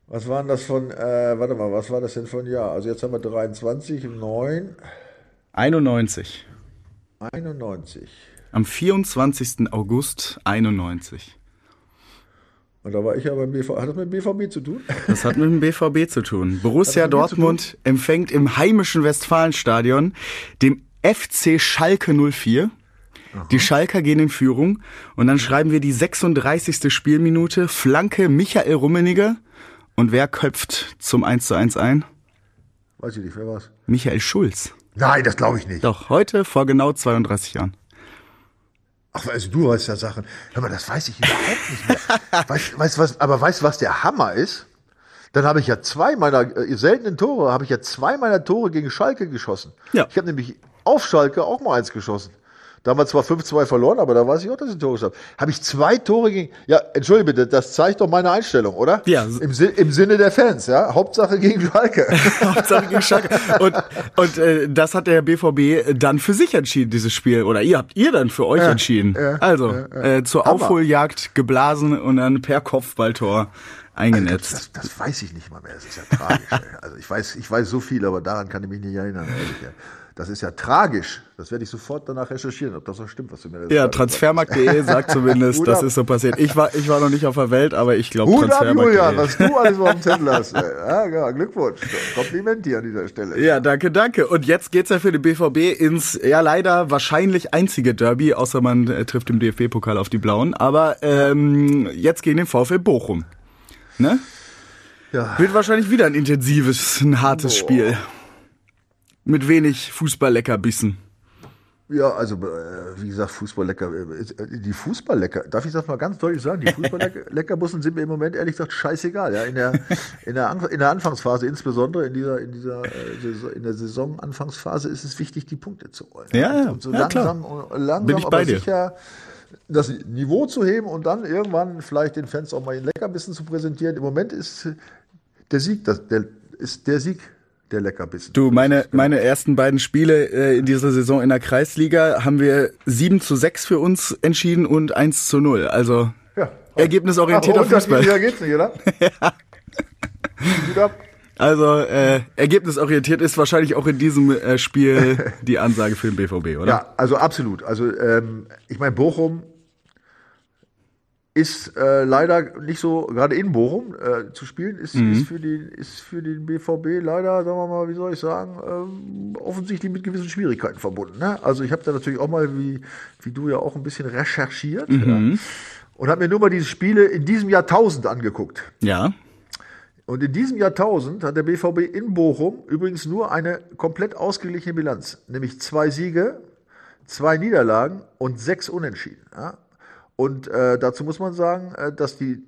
Was waren das von, äh, warte mal, was war das denn von Jahr? Also jetzt haben wir 23, 9. 91. 91. Am 24. August 91. Und da war ich ja beim BVB. Hat das mit dem BVB zu tun? Das hat mit dem BVB zu tun. Borussia Dortmund tun? empfängt im heimischen Westfalenstadion dem FC Schalke 04. Aha. Die Schalker gehen in Führung und dann schreiben wir die 36. Spielminute. Flanke Michael Rummeniger. Und wer köpft zum 1 zu 1 ein? Weiß ich nicht, wer war's? Michael Schulz. Nein, das glaube ich nicht. Doch, heute vor genau 32 Jahren. Ach, also du weißt ja Sachen. Hör mal, das weiß ich überhaupt nicht mehr. weißt, weißt was, aber weißt du, was der Hammer ist? Dann habe ich ja zwei meiner äh, seltenen Tore, habe ich ja zwei meiner Tore gegen Schalke geschossen. Ja. Ich habe nämlich auf Schalke auch mal eins geschossen. Da haben wir zwar 5-2 verloren, aber da weiß ich auch, dass ich ein Tor geschossen habe. Habe ich zwei Tore gegen. Ja, entschuldige bitte, das zeigt doch meine Einstellung, oder? Ja. Im, Im Sinne der Fans, ja. Hauptsache gegen Schalke. Hauptsache gegen Schalke. Und, und äh, das hat der BVB dann für sich entschieden, dieses Spiel. Oder ihr habt ihr dann für euch ja, entschieden. Ja, also, ja, äh, zur Hammer. Aufholjagd geblasen und dann per Kopfballtor eingenetzt. Also das, das, weiß ich nicht mal mehr. Das ist ja tragisch. also ich weiß, ich weiß so viel, aber daran kann ich mich nicht erinnern. Ehrlich, Das ist ja tragisch. Das werde ich sofort danach recherchieren, ob das so stimmt, was du mir da Ja, transfermarkt.de sagt zumindest, das ist so passiert. Ich war, ich war noch nicht auf der Welt, aber ich glaube Transfermarkt.de. Julian, was du alles auf dem Zettel hast. Ja, ja, Glückwunsch. Kompliment hier an dieser Stelle. Ja, danke, danke. Und jetzt geht's ja für den BVB ins, ja leider wahrscheinlich einzige Derby, außer man äh, trifft im DFB-Pokal auf die Blauen. Aber ähm, jetzt gegen den VfL Bochum. Ne? Ja. Wird wahrscheinlich wieder ein intensives, ein hartes Boah. Spiel. Mit wenig Fußball-Leckerbissen. Ja, also äh, wie gesagt, Fußballlecker, äh, die Fußballlecker, darf ich das mal ganz deutlich sagen, die Fußballleckerbussen sind mir im Moment ehrlich gesagt scheißegal. Ja, in der in der, in der Anfangsphase, insbesondere in dieser in dieser äh, in der Saisonanfangsphase, ist es wichtig, die Punkte zu holen. Ja, und so ja, langsam, klar. langsam Bin ich bei aber dir. sicher das Niveau zu heben und dann irgendwann vielleicht den Fans auch mal ein Leckerbissen zu präsentieren. Im Moment ist der Sieg, das, der ist der Sieg der Leckerbissen. Du, meine, meine ersten beiden Spiele äh, in dieser Saison in der Kreisliga haben wir 7 zu 6 für uns entschieden und 1 zu 0. Also ja. ergebnisorientierter Ach, Fußball. Ja, geht's nicht, oder? ja. Gut ab. Also äh, ergebnisorientiert ist wahrscheinlich auch in diesem äh, Spiel die Ansage für den BVB, oder? Ja, also absolut. Also ähm, ich meine, Bochum ist äh, leider nicht so, gerade in Bochum äh, zu spielen, ist, mhm. ist, für den, ist für den BVB leider, sagen wir mal, wie soll ich sagen, ähm, offensichtlich mit gewissen Schwierigkeiten verbunden. Ne? Also ich habe da natürlich auch mal, wie, wie du ja auch ein bisschen recherchiert mhm. ja, und habe mir nur mal diese Spiele in diesem Jahrtausend angeguckt. Ja. Und in diesem Jahrtausend hat der BVB in Bochum übrigens nur eine komplett ausgeglichene Bilanz, nämlich zwei Siege, zwei Niederlagen und sechs Unentschieden. Ja? Und äh, dazu muss man sagen, äh, dass die,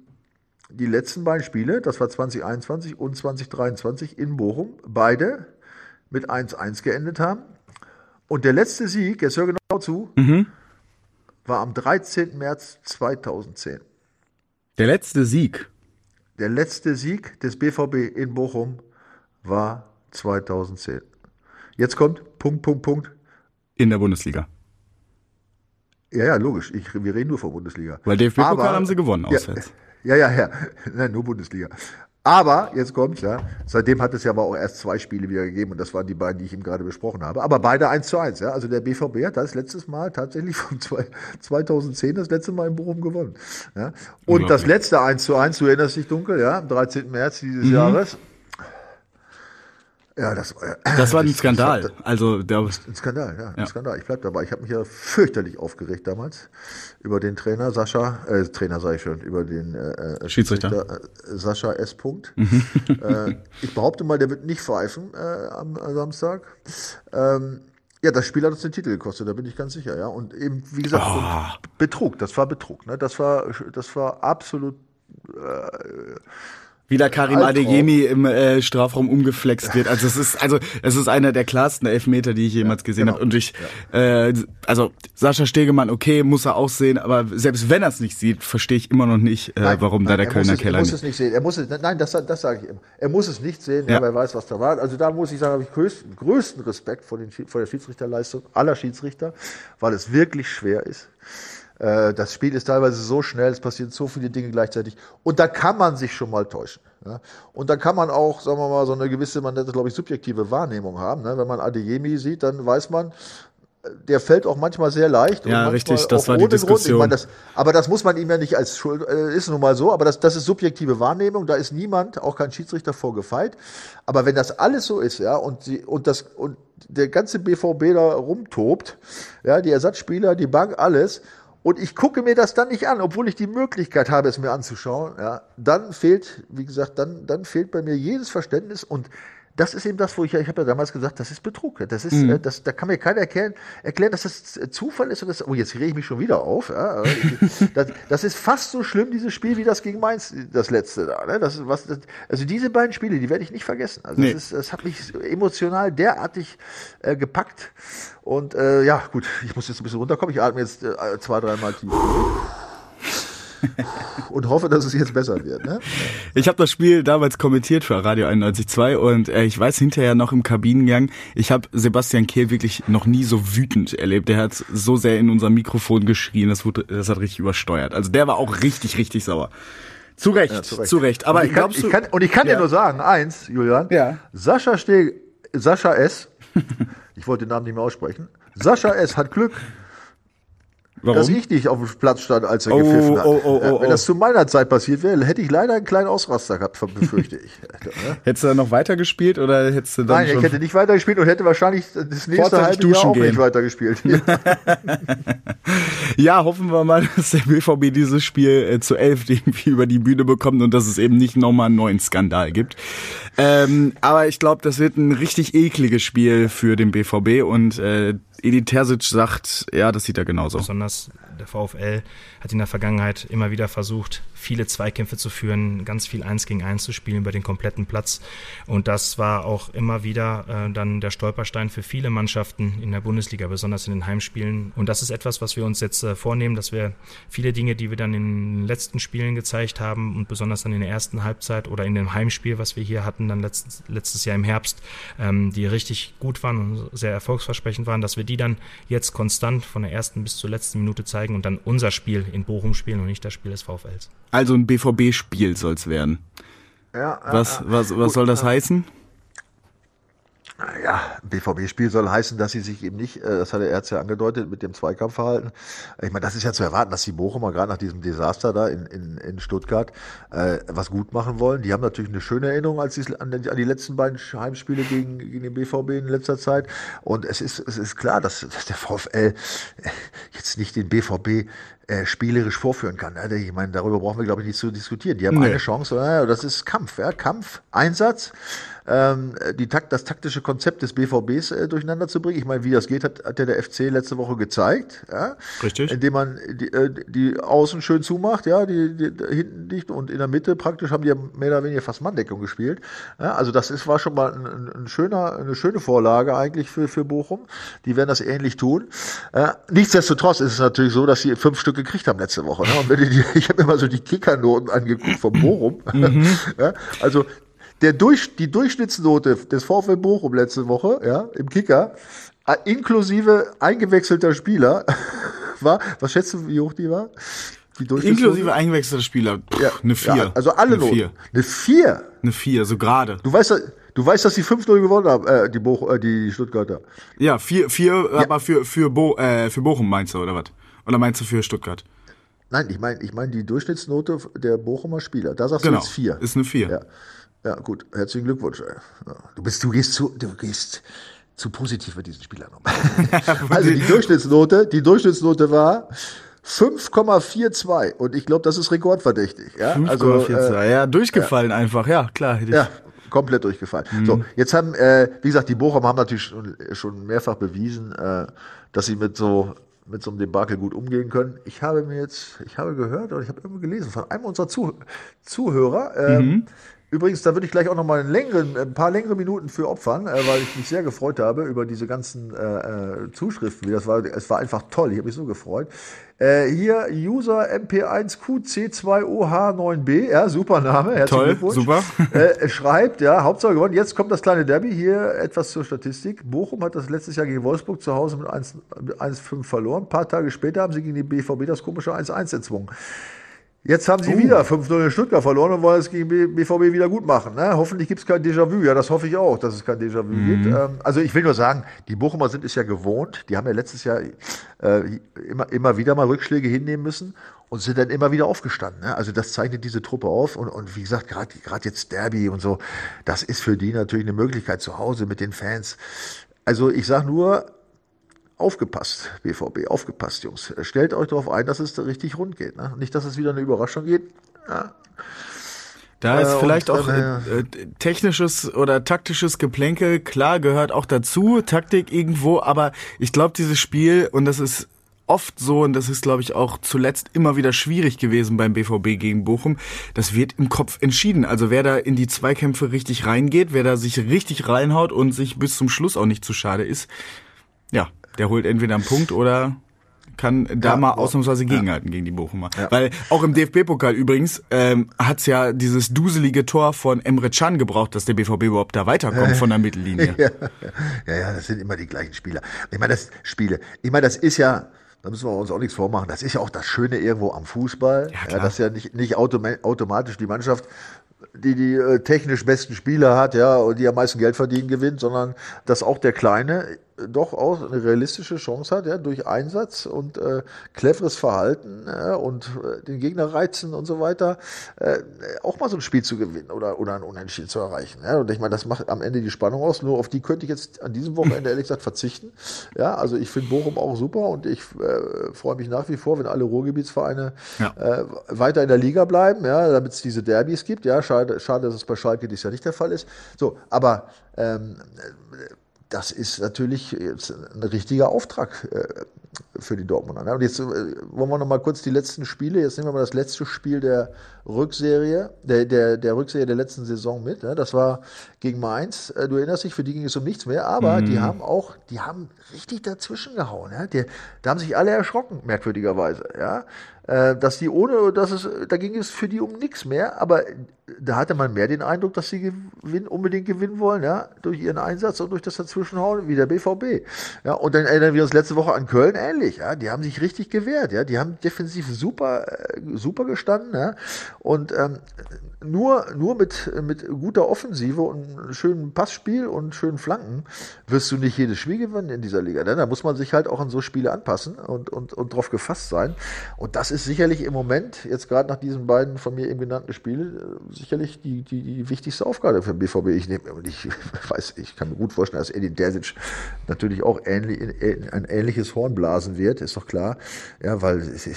die letzten beiden Spiele, das war 2021 und 2023 in Bochum, beide mit 1-1 geendet haben. Und der letzte Sieg, jetzt hör genau zu, mhm. war am 13. März 2010. Der letzte Sieg? Der letzte Sieg des BVB in Bochum war 2010. Jetzt kommt Punkt, Punkt, Punkt. In der Bundesliga. Ja, ja, logisch. Ich, wir reden nur von Bundesliga. Weil DFB-Pokal haben sie gewonnen auswärts. Ja, ja, ja. ja. Nein, nur Bundesliga. Aber, jetzt kommt's, ja. Seitdem hat es ja aber auch erst zwei Spiele wieder gegeben und das waren die beiden, die ich ihm gerade besprochen habe. Aber beide eins zu eins, ja. Also der BVB hat das letztes Mal tatsächlich von 2010 das letzte Mal in Bochum gewonnen. Ja. Und das letzte eins zu eins, du erinnerst dich dunkel, ja, am 13. März dieses mhm. Jahres, ja, das, äh, das war ein Skandal. Das, also der, ein Skandal, ja, ein Skandal. Ich bleib dabei. Ich habe mich ja fürchterlich aufgeregt damals über den Trainer Sascha, äh, Trainer sage ich schon, über den äh, äh Schiedsrichter, Schiedsrichter äh, Sascha S. Punkt. Mhm. äh, ich behaupte mal, der wird nicht pfeifen äh, am, am Samstag. Ähm, ja, das Spiel hat uns den Titel gekostet, da bin ich ganz sicher, ja. Und eben, wie gesagt, oh. Betrug, das war Betrug, ne? Das war, das war absolut äh, wieder Karim Adeyemi im äh, Strafraum umgeflext wird. Also es ist also es ist einer der klarsten Elfmeter, die ich jemals gesehen genau. habe. Und ich ja. äh, also Sascha Stegemann, okay, muss er auch sehen, aber selbst wenn er es nicht sieht, verstehe ich immer noch nicht, äh, nein, warum nein, da der Kölner es, Keller Er muss es nicht sehen. Er muss es nein, das das sage ich immer. Er muss es nicht sehen, ja. weil er weiß, was da war. Also da muss ich sagen, habe ich größten, größten Respekt vor, den, vor der Schiedsrichterleistung aller Schiedsrichter, weil es wirklich schwer ist. Äh, das Spiel ist teilweise so schnell, es passieren so viele Dinge gleichzeitig. Und da kann man sich schon mal täuschen. Ja? Und da kann man auch, sagen wir mal, so eine gewisse, man nennt das, glaube ich, subjektive Wahrnehmung haben. Ne? Wenn man Adeyemi sieht, dann weiß man, der fällt auch manchmal sehr leicht. Ja, richtig, das war die Diskussion. Meine, das, aber das muss man ihm ja nicht als Schuld, äh, ist nun mal so, aber das, das ist subjektive Wahrnehmung, da ist niemand, auch kein Schiedsrichter vorgefeit. Aber wenn das alles so ist, ja, und, die, und, das, und der ganze BVB da rumtobt, ja, die Ersatzspieler, die Bank, alles, und ich gucke mir das dann nicht an, obwohl ich die Möglichkeit habe, es mir anzuschauen, ja, dann fehlt, wie gesagt, dann, dann fehlt bei mir jedes Verständnis und das ist eben das, wo ich, ich habe ja damals gesagt, das ist Betrug. Das ist, mhm. Äh, das, da kann mir keiner erklären, erklären, dass das Zufall ist. Und das, oh, jetzt rege ich mich schon wieder auf. Ja. Das, das, ist fast so schlimm, dieses Spiel, wie das gegen Mainz, das letzte da. Ne? Das ist was, das, also diese beiden Spiele, die werde ich nicht vergessen. Also nee. das, ist, das hat mich emotional derartig äh, gepackt. Und äh, ja, gut, ich muss jetzt ein bisschen runterkommen. Ich atme jetzt äh, zwei, dreimal tief. und hoffe, dass es jetzt besser wird. Ne? Ich habe das Spiel damals kommentiert für Radio 91.2 und äh, ich weiß hinterher noch im Kabinengang, ich habe Sebastian Kehl wirklich noch nie so wütend erlebt. Der hat so sehr in unser Mikrofon geschrien, das, wurde, das hat richtig übersteuert. Also der war auch richtig, richtig sauer. Zu Recht, ja, zu Recht. Zu Recht. Aber und ich kann, glaubst du, ich kann, und ich kann ja. dir nur sagen, eins, Julian, ja. Sascha Steg, Sascha S. ich wollte den Namen nicht mehr aussprechen. Sascha S. hat Glück, Warum? dass ich nicht auf dem Platz stand, als er Oh, gepfiffen hat. oh, oh, oh, Wenn oh. das zu meiner Zeit passiert wäre, hätte ich leider einen kleinen Ausraster gehabt, befürchte ich. Hättest du dann noch weitergespielt oder hättest du dann Nein, ich hätte nicht weitergespielt und hätte wahrscheinlich das nächste halbe Jahr auch gehen. nicht weitergespielt. Ja, hoffen wir mal, dass der BVB dieses Spiel äh, zu elf irgendwie über die Bühne bekommt und dass es eben nicht nochmal einen neuen Skandal gibt. Ähm, aber ich glaube, das wird ein richtig ekliges Spiel für den BVB und äh, Edi Terzic sagt, ja, das sieht er genauso. Besonders der VfL hat in der Vergangenheit immer wieder versucht, viele Zweikämpfe zu führen, ganz viel Eins gegen Eins zu spielen über den kompletten Platz. Und das war auch immer wieder äh, dann der Stolperstein für viele Mannschaften in der Bundesliga, besonders in den Heimspielen. Und das ist etwas, was wir uns jetzt äh, vornehmen, dass wir viele Dinge, die wir dann in den letzten Spielen gezeigt haben und besonders dann in der ersten Halbzeit oder in dem Heimspiel, was wir hier hatten, dann letztes, letztes Jahr im Herbst, ähm, die richtig gut waren und sehr erfolgsversprechend waren, dass wir die dann jetzt konstant von der ersten bis zur letzten Minute zeigen und dann unser Spiel in Bochum spielen und nicht das Spiel des VfLs. Also ein BVB-Spiel soll's werden. ja, Was, was, was soll das heißen? Ja, BVB-Spiel soll heißen, dass sie sich eben nicht, äh, das hat der Erz ja angedeutet, mit dem Zweikampfverhalten. Ich meine, das ist ja zu erwarten, dass die Bochumer gerade nach diesem Desaster da in, in, in Stuttgart äh, was gut machen wollen. Die haben natürlich eine schöne Erinnerung als die, an, die, letzten beiden Heimspiele gegen, gegen den BVB in letzter Zeit. Und es ist, es ist klar, dass, dass der VfL jetzt nicht den BVB äh, spielerisch vorführen kann. Ne? Ich meine, darüber brauchen wir, glaube ich, nicht zu diskutieren. Die haben Nee. eine Chance, ja, das ist Kampf, ja, Kampf, Einsatz, ähm, die Takt, das taktische Konzept des BVBs äh, durcheinander zu bringen. Ich meine, wie das geht, hat, hat ja der FC letzte Woche gezeigt, ja? Richtig. indem man die, äh, die Außen schön zumacht, ja, die, die, die hinten dicht und in der Mitte praktisch haben die ja mehr oder weniger fast Manndeckung gespielt. Ja? Also das ist, war schon mal ein, ein, schöner, eine schöne Vorlage eigentlich für, für Bochum. Die werden das ähnlich tun. Äh, nichtsdestotrotz ist es natürlich so, dass sie fünf Stück gekriegt haben letzte Woche. Ne? Und wenn die, ich habe mir mal so die Kickernoten angeguckt vom Bochum. ja? Also der durch, die Durchschnittsnote des VfL Bochum letzte Woche, ja, im Kicker, äh, inklusive eingewechselter Spieler, war, was schätzt du, wie hoch die war? Die Durchschnittsnote? Inklusive eingewechselter Spieler. Pff, ja, eine vier. Ja, also alle eine Noten. Vier. Eine vier. Eine vier, so gerade. Du weißt, du weißt, dass die 5-0 gewonnen haben, äh, die, Boch, äh, die Stuttgarter. Ja, vier, vier, aber für, für, Bo, äh, für Bochum meinst du, oder was? Oder meinst du für Stuttgart? Nein, ich meine ich mein die Durchschnittsnote der Bochumer Spieler. Da sagst Genau. du jetzt vier. Ist eine vier. Ja. Ja, gut. Herzlichen Glückwunsch. Ja. Du bist, du gehst zu, du gehst zu positiv mit diesen Spielern um. also die Durchschnittsnote, die Durchschnittsnote war 5,42 und ich glaube, das ist rekordverdächtig. Ja, also, 5,42. äh, ja, durchgefallen einfach. Ja, klar. Ja, komplett durchgefallen. Mhm. So, jetzt haben, äh, wie gesagt, die Bochum haben natürlich schon, schon mehrfach bewiesen, äh, dass sie mit so mit so einem Debakel gut umgehen können. Ich habe mir jetzt, ich habe gehört oder ich habe irgendwo gelesen von einem unserer Zuh Zuhörer. Ähm, Mhm. Übrigens, da würde ich gleich auch noch mal längeren, ein paar längere Minuten für opfern, äh, weil ich mich sehr gefreut habe über diese ganzen äh, äh, Zuschriften. Das war, es war einfach toll. Ich habe mich so gefreut. Äh, hier User MP1QC2OH9B, ja, super Name. Herzlichen Toll, Glückwunsch. super. äh, schreibt, ja, Hauptsache gewonnen. Jetzt kommt das kleine Derby. Hier etwas zur Statistik. Bochum hat das letztes Jahr gegen Wolfsburg zu Hause mit 1 mit 1-5 verloren. Ein paar Tage später haben sie gegen die BVB das komische 1-1 erzwungen. Jetzt haben sie Oh. wieder 5-0 in Stuttgart verloren und wollen es gegen BVB wieder gut machen. Ne? Hoffentlich gibt es kein Déjà-vu. Ja, das hoffe ich auch, dass es kein Déjà-vu Mhm. gibt. Ähm, also ich will nur sagen, die Bochumer sind es ja gewohnt. Die haben ja letztes Jahr äh, immer, immer wieder mal Rückschläge hinnehmen müssen und sind dann immer wieder aufgestanden. Ne? Also das zeichnet diese Truppe auf. Und, und wie gesagt, gerade gerade jetzt Derby und so, das ist für die natürlich eine Möglichkeit zu Hause mit den Fans. Also ich sage nur, aufgepasst, BVB, aufgepasst, Jungs. Stellt euch darauf ein, dass es da richtig rund geht. Ne? Nicht, dass es wieder eine Überraschung geht. Ja, Da ist Äh, vielleicht und auch dann, äh, äh, technisches oder taktisches Geplänkel, klar, gehört auch dazu, Taktik irgendwo, aber ich glaube, dieses Spiel, und das ist oft so, und das ist, glaube ich, auch zuletzt immer wieder schwierig gewesen beim BVB gegen Bochum, das wird im Kopf entschieden. Also wer da in die Zweikämpfe richtig reingeht, wer da sich richtig reinhaut und sich bis zum Schluss auch nicht zu schade ist, der holt entweder einen Punkt oder kann da Ja, mal ausnahmsweise gegenhalten gegen die Bochumer. Weil auch im DFB-Pokal übrigens ähm, hat's ja dieses duselige Tor von Emre Can gebraucht, dass der BVB überhaupt da weiterkommt von der Mittellinie. ja, ja, ja, das sind immer die gleichen Spieler. Ich meine, das Spiele. Ich meine, das ist ja, da müssen wir uns auch nichts vormachen. Das ist ja auch das Schöne irgendwo am Fußball. Ja, klar. dass ja nicht, nicht automa automatisch die Mannschaft die die äh, technisch besten Spieler hat, ja, und die am meisten Geld verdienen, gewinnt, sondern dass auch der Kleine doch auch eine realistische Chance hat, ja, durch Einsatz und äh, cleveres Verhalten äh, und äh, den Gegner reizen und so weiter, äh, auch mal so ein Spiel zu gewinnen oder, oder ein Unentschieden zu erreichen. Ja. Und ich meine, das macht am Ende die Spannung aus. Nur auf die könnte ich jetzt an diesem Wochenende ehrlich gesagt verzichten. Ja, also ich finde Bochum auch super und ich äh, freue mich nach wie vor, wenn alle Ruhrgebietsvereine ja. äh, weiter in der Liga bleiben, ja, damit es diese Derbys gibt. Ja, schade, schade, dass es bei Schalke dies ja nicht der Fall ist. So, aber ähm, das ist natürlich jetzt ein richtiger Auftrag äh, für die Dortmunder. Ne? Und jetzt äh, wollen wir noch mal kurz die letzten Spiele. Jetzt nehmen wir mal das letzte Spiel der Rückserie, der, der, der Rückserie der letzten Saison mit. Ne? Das war gegen Mainz. Äh, du erinnerst dich, für die ging es um nichts mehr. Aber mhm. die haben auch, die haben richtig dazwischen gehauen. Die, da haben sich alle erschrocken, merkwürdigerweise. Ja? dass die ohne, dass es, da ging es für die um nichts mehr, aber da hatte man mehr den Eindruck, dass sie gewinnen, unbedingt gewinnen wollen, ja, durch ihren Einsatz und durch das Dazwischenhauen wie der BVB. Ja, und dann erinnern wir uns letzte Woche an Köln ähnlich, ja, die haben sich richtig gewehrt, ja, die haben defensiv super, äh, super gestanden, ja, und ähm, nur, nur mit, mit guter Offensive und schönem Passspiel und schönen Flanken wirst du nicht jedes Spiel gewinnen in dieser Liga. Denn da muss man sich halt auch an so Spiele anpassen und, und, und drauf gefasst sein. Und das ist sicherlich im Moment, jetzt gerade nach diesen beiden von mir eben genannten Spielen, äh, sicherlich die, die, die wichtigste Aufgabe für den BVB. Ich nehme, ich weiß, ich kann mir gut vorstellen, dass Edin Dersic natürlich auch ähnlich, ein ähnliches Horn blasen wird, ist doch klar. Ja, weil ist,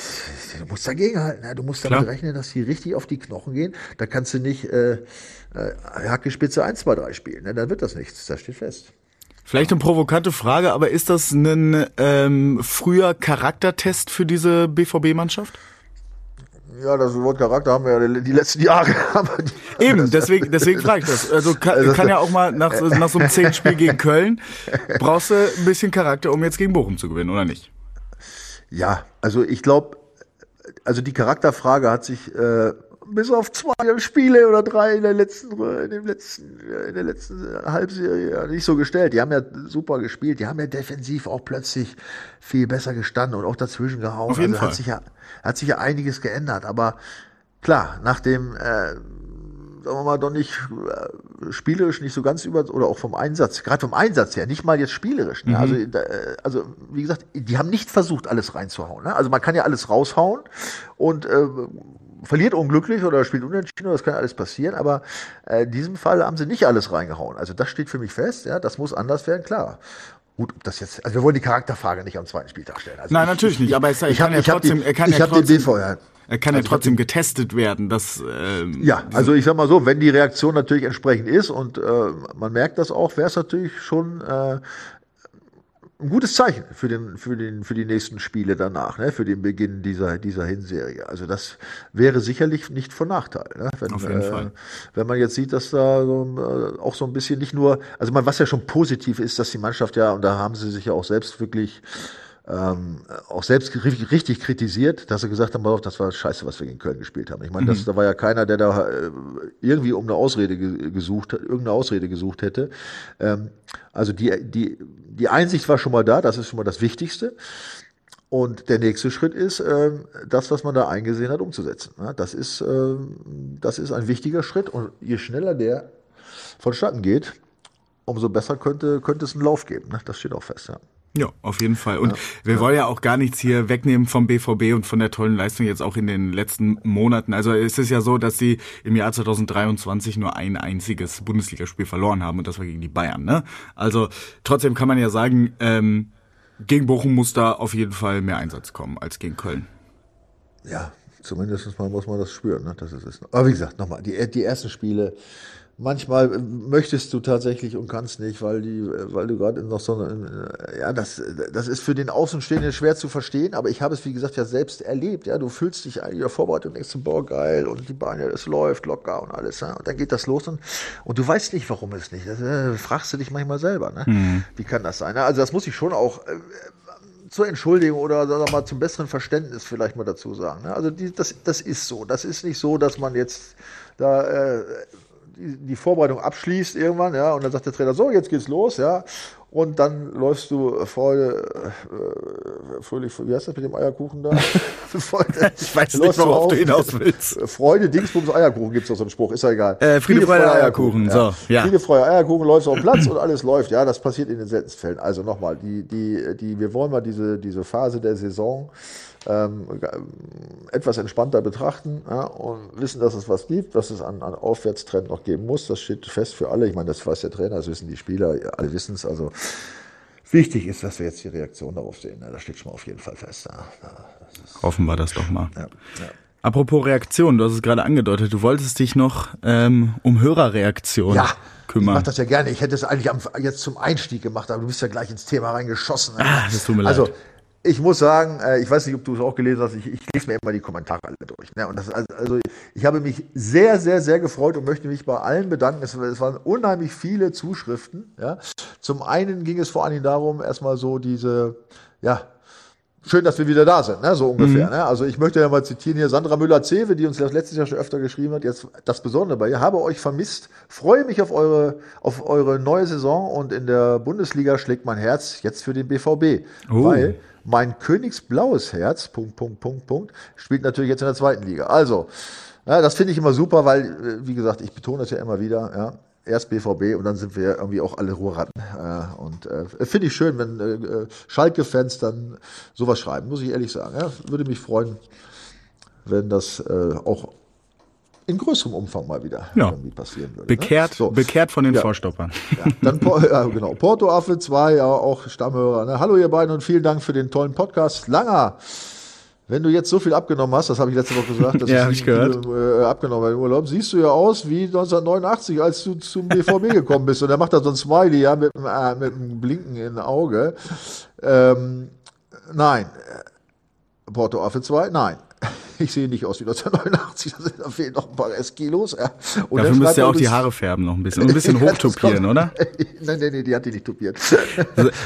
du musst dagegenhalten. Ja, du musst damit klar. rechnen, dass die richtig auf die Knochen gehen. Da kannst du nicht äh, äh, Hackespitze 1, 2, 3 spielen. Ne? Dann wird das nichts. Das steht fest. Vielleicht eine provokante Frage, aber ist das ein ähm, früher Charaktertest für diese BVB-Mannschaft? Ja, das Wort Charakter haben wir ja die letzten Jahre. Eben, deswegen, deswegen frage ich das. Also kann, also kann ja auch mal nach, nach so einem zehn Spiel gegen Köln, brauchst du ein bisschen Charakter, um jetzt gegen Bochum zu gewinnen, oder nicht? Ja, also ich glaube, also die Charakterfrage hat sich äh, bis auf zwei Spiele oder drei in der letzten, in dem letzten, in der letzten Halbserie nicht so gestellt. Die haben ja super gespielt. Die haben ja defensiv auch plötzlich viel besser gestanden und auch dazwischen gehauen. Auf jeden also Fall. hat sich ja, hat sich ja einiges geändert. Aber klar, nach dem, äh, sagen wir mal, doch nicht äh, spielerisch nicht so ganz über oder auch vom Einsatz, gerade vom Einsatz her, nicht mal jetzt spielerisch. Ne? Mhm. Also, äh, also wie gesagt, die haben nicht versucht, alles reinzuhauen. Ne? Also man kann ja alles raushauen und äh, verliert unglücklich oder spielt unentschieden, das kann alles passieren, aber äh, in diesem Fall haben sie nicht alles reingehauen. Also das steht für mich fest, ja, das muss anders werden, klar. Gut, ob das jetzt, also wir wollen die Charakterfrage nicht am zweiten Spieltag stellen. Also Nein, ich, natürlich ich, nicht, aber es, ich, kann ja trotzdem, er kann ja trotzdem, BV, ja. Er kann also ja trotzdem getestet werden. Dass, ähm, ja, also ich sag mal so, wenn die Reaktion natürlich entsprechend ist und äh, man merkt das auch, wäre es natürlich schon äh, ein gutes Zeichen für den für den für die nächsten Spiele danach, ne, für den Beginn dieser dieser Hinserie. Also das wäre sicherlich nicht von Nachteil, ne? wenn, Auf jeden äh, Fall. wenn man jetzt sieht, dass da so, äh, auch so ein bisschen nicht nur, also man was ja schon positiv ist, dass die Mannschaft ja und da haben sie sich ja auch selbst wirklich ähm, auch selbst richtig, kritisiert, dass sie gesagt haben, das war scheiße, was wir gegen Köln gespielt haben. Ich meine, mhm. das, da war ja keiner, der da äh, irgendwie um eine Ausrede gesucht, irgendeine Ausrede gesucht hätte. Ähm, also die, die, die Einsicht war schon mal da, das ist schon mal das Wichtigste. Und der nächste Schritt ist, äh, das, was man da eingesehen hat, umzusetzen. Ja, das, ist, äh, das ist ein wichtiger Schritt. Und je schneller der vonstatten geht, umso besser könnte, könnte es einen Lauf geben. Ne? Das steht auch fest, ja. Ja, auf jeden Fall. Und ja, wir ja. wollen ja auch gar nichts hier wegnehmen vom BVB und von der tollen Leistung jetzt auch in den letzten Monaten. Also es ist ja so, dass sie im Jahr 2023 nur ein einziges Bundesligaspiel verloren haben und das war gegen die Bayern. Ne? Also trotzdem kann man ja sagen, ähm, gegen Bochum muss da auf jeden Fall mehr Einsatz kommen als gegen Köln. Ja, zumindest mal muss man das spüren. Ne? Das ist, aber wie gesagt, nochmal, die, die ersten Spiele manchmal möchtest du tatsächlich und kannst nicht, weil die, weil du gerade noch so eine, ja, das, das ist für den Außenstehenden schwer zu verstehen, aber ich habe es, wie gesagt, ja selbst erlebt, ja, du fühlst dich eigentlich in der Vorbereitung, denkst boah, geil, und die Beine, es läuft locker und alles, ja, und dann geht das los und, und du weißt nicht, warum es nicht, das äh, fragst du dich manchmal selber, ne, mhm. wie kann das sein, also das muss ich schon auch, äh, zur Entschuldigung oder sagen mal zum besseren Verständnis vielleicht mal dazu sagen. Ne? Also die, das, das ist so. Das ist nicht so, dass man jetzt da äh, die, Vorbereitung abschließt irgendwann, ja, und dann sagt der Trainer, so, jetzt geht's los, ja, und dann läufst du Freude, äh, fröhlich, wie heißt das mit dem Eierkuchen da? Freude, ich weiß nicht, worauf du hinaus willst. Freude, Dingsbums, Eierkuchen gibt's doch so einen Spruch, ist ja egal. Äh, Friede, Freude, Eierkuchen, Eierkuchen, so, ja. Friede, Freude, Eierkuchen, läufst auf den Platz und alles läuft, ja, das passiert in den seltensten Fällen. Also nochmal, die, die, die, wir wollen mal diese, diese Phase der Saison, ähm, etwas entspannter betrachten ja, und wissen, dass es was gibt, was es an, an Aufwärtstrend noch geben muss. Das steht fest für alle. Ich meine, das weiß der Trainer, das wissen die Spieler, alle wissen es. Also wichtig ist, dass wir jetzt die Reaktion darauf sehen. Ja, das steht schon mal auf jeden Fall fest. Ja, Hoffen wir das doch mal. Ja. Apropos Reaktion, du hast es gerade angedeutet, du wolltest dich noch ähm, um Hörerreaktion ja. kümmern. Ich mach das ja gerne. Ich hätte es eigentlich am, jetzt zum Einstieg gemacht, aber du bist ja gleich ins Thema reingeschossen. Ah, das tut mir also, leid ich muss sagen, äh, ich weiß nicht, ob du es auch gelesen hast, ich, ich lese mir immer die Kommentare alle durch. Ne? Und das, also, also ich habe mich sehr, sehr, sehr gefreut und möchte mich bei allen bedanken. Es, es, waren unheimlich viele Zuschriften. Ja? Zum einen ging es vor allen Dingen darum, erstmal so diese, ja, schön, dass wir wieder da sind, ne? so ungefähr. Mhm. Ne? Also ich möchte ja mal zitieren hier Sandra Müller-Zewe, die uns das letztes Jahr schon öfter geschrieben hat. Jetzt das Besondere bei ihr, habe euch vermisst, freue mich auf eure, auf eure neue Saison und in der Bundesliga schlägt mein Herz jetzt für den BVB. Oh. Weil mein königsblaues Herz, Punkt, Punkt, Punkt, Punkt, spielt natürlich jetzt in der zweiten Liga. Also, ja, das finde ich immer super, weil, äh, wie gesagt, ich betone das ja immer wieder, ja, erst BVB und dann sind wir irgendwie auch alle Ruhrratten. Äh, und äh, finde ich schön, wenn äh, äh, Schalke-Fans dann sowas schreiben, muss ich ehrlich sagen. Ja. Würde mich freuen, wenn das äh, auch in größerem Umfang mal wieder ja. irgendwie passieren würde. Ne? Bekehrt, ne? so. bekehrt von den ja. Vorstoppern. Ja. Dann ja, genau. Porto Affe 2, ja auch Stammhörer. Ne? Hallo ihr beiden und vielen Dank für den tollen Podcast. Langer. Wenn du jetzt so viel abgenommen hast, das habe ich letzte Woche gesagt, dass ja, ich gehört. Äh, abgenommen habe im Urlaub, siehst du ja aus wie 1989, als du zum BVB gekommen bist. Und er macht da so ein Smiley, ja, mit, äh, mit einem Blinken in Auge. Ähm, nein. Porto Affe 2, nein. Ich sehe nicht aus wie 1989, da fehlen noch ein paar Restkilos. Ja. Und Dafür müsst ihr auch die Haare färben noch ein bisschen. Und ein bisschen hochtopieren, oder? nein, nein, nein, die hat die nicht topiert.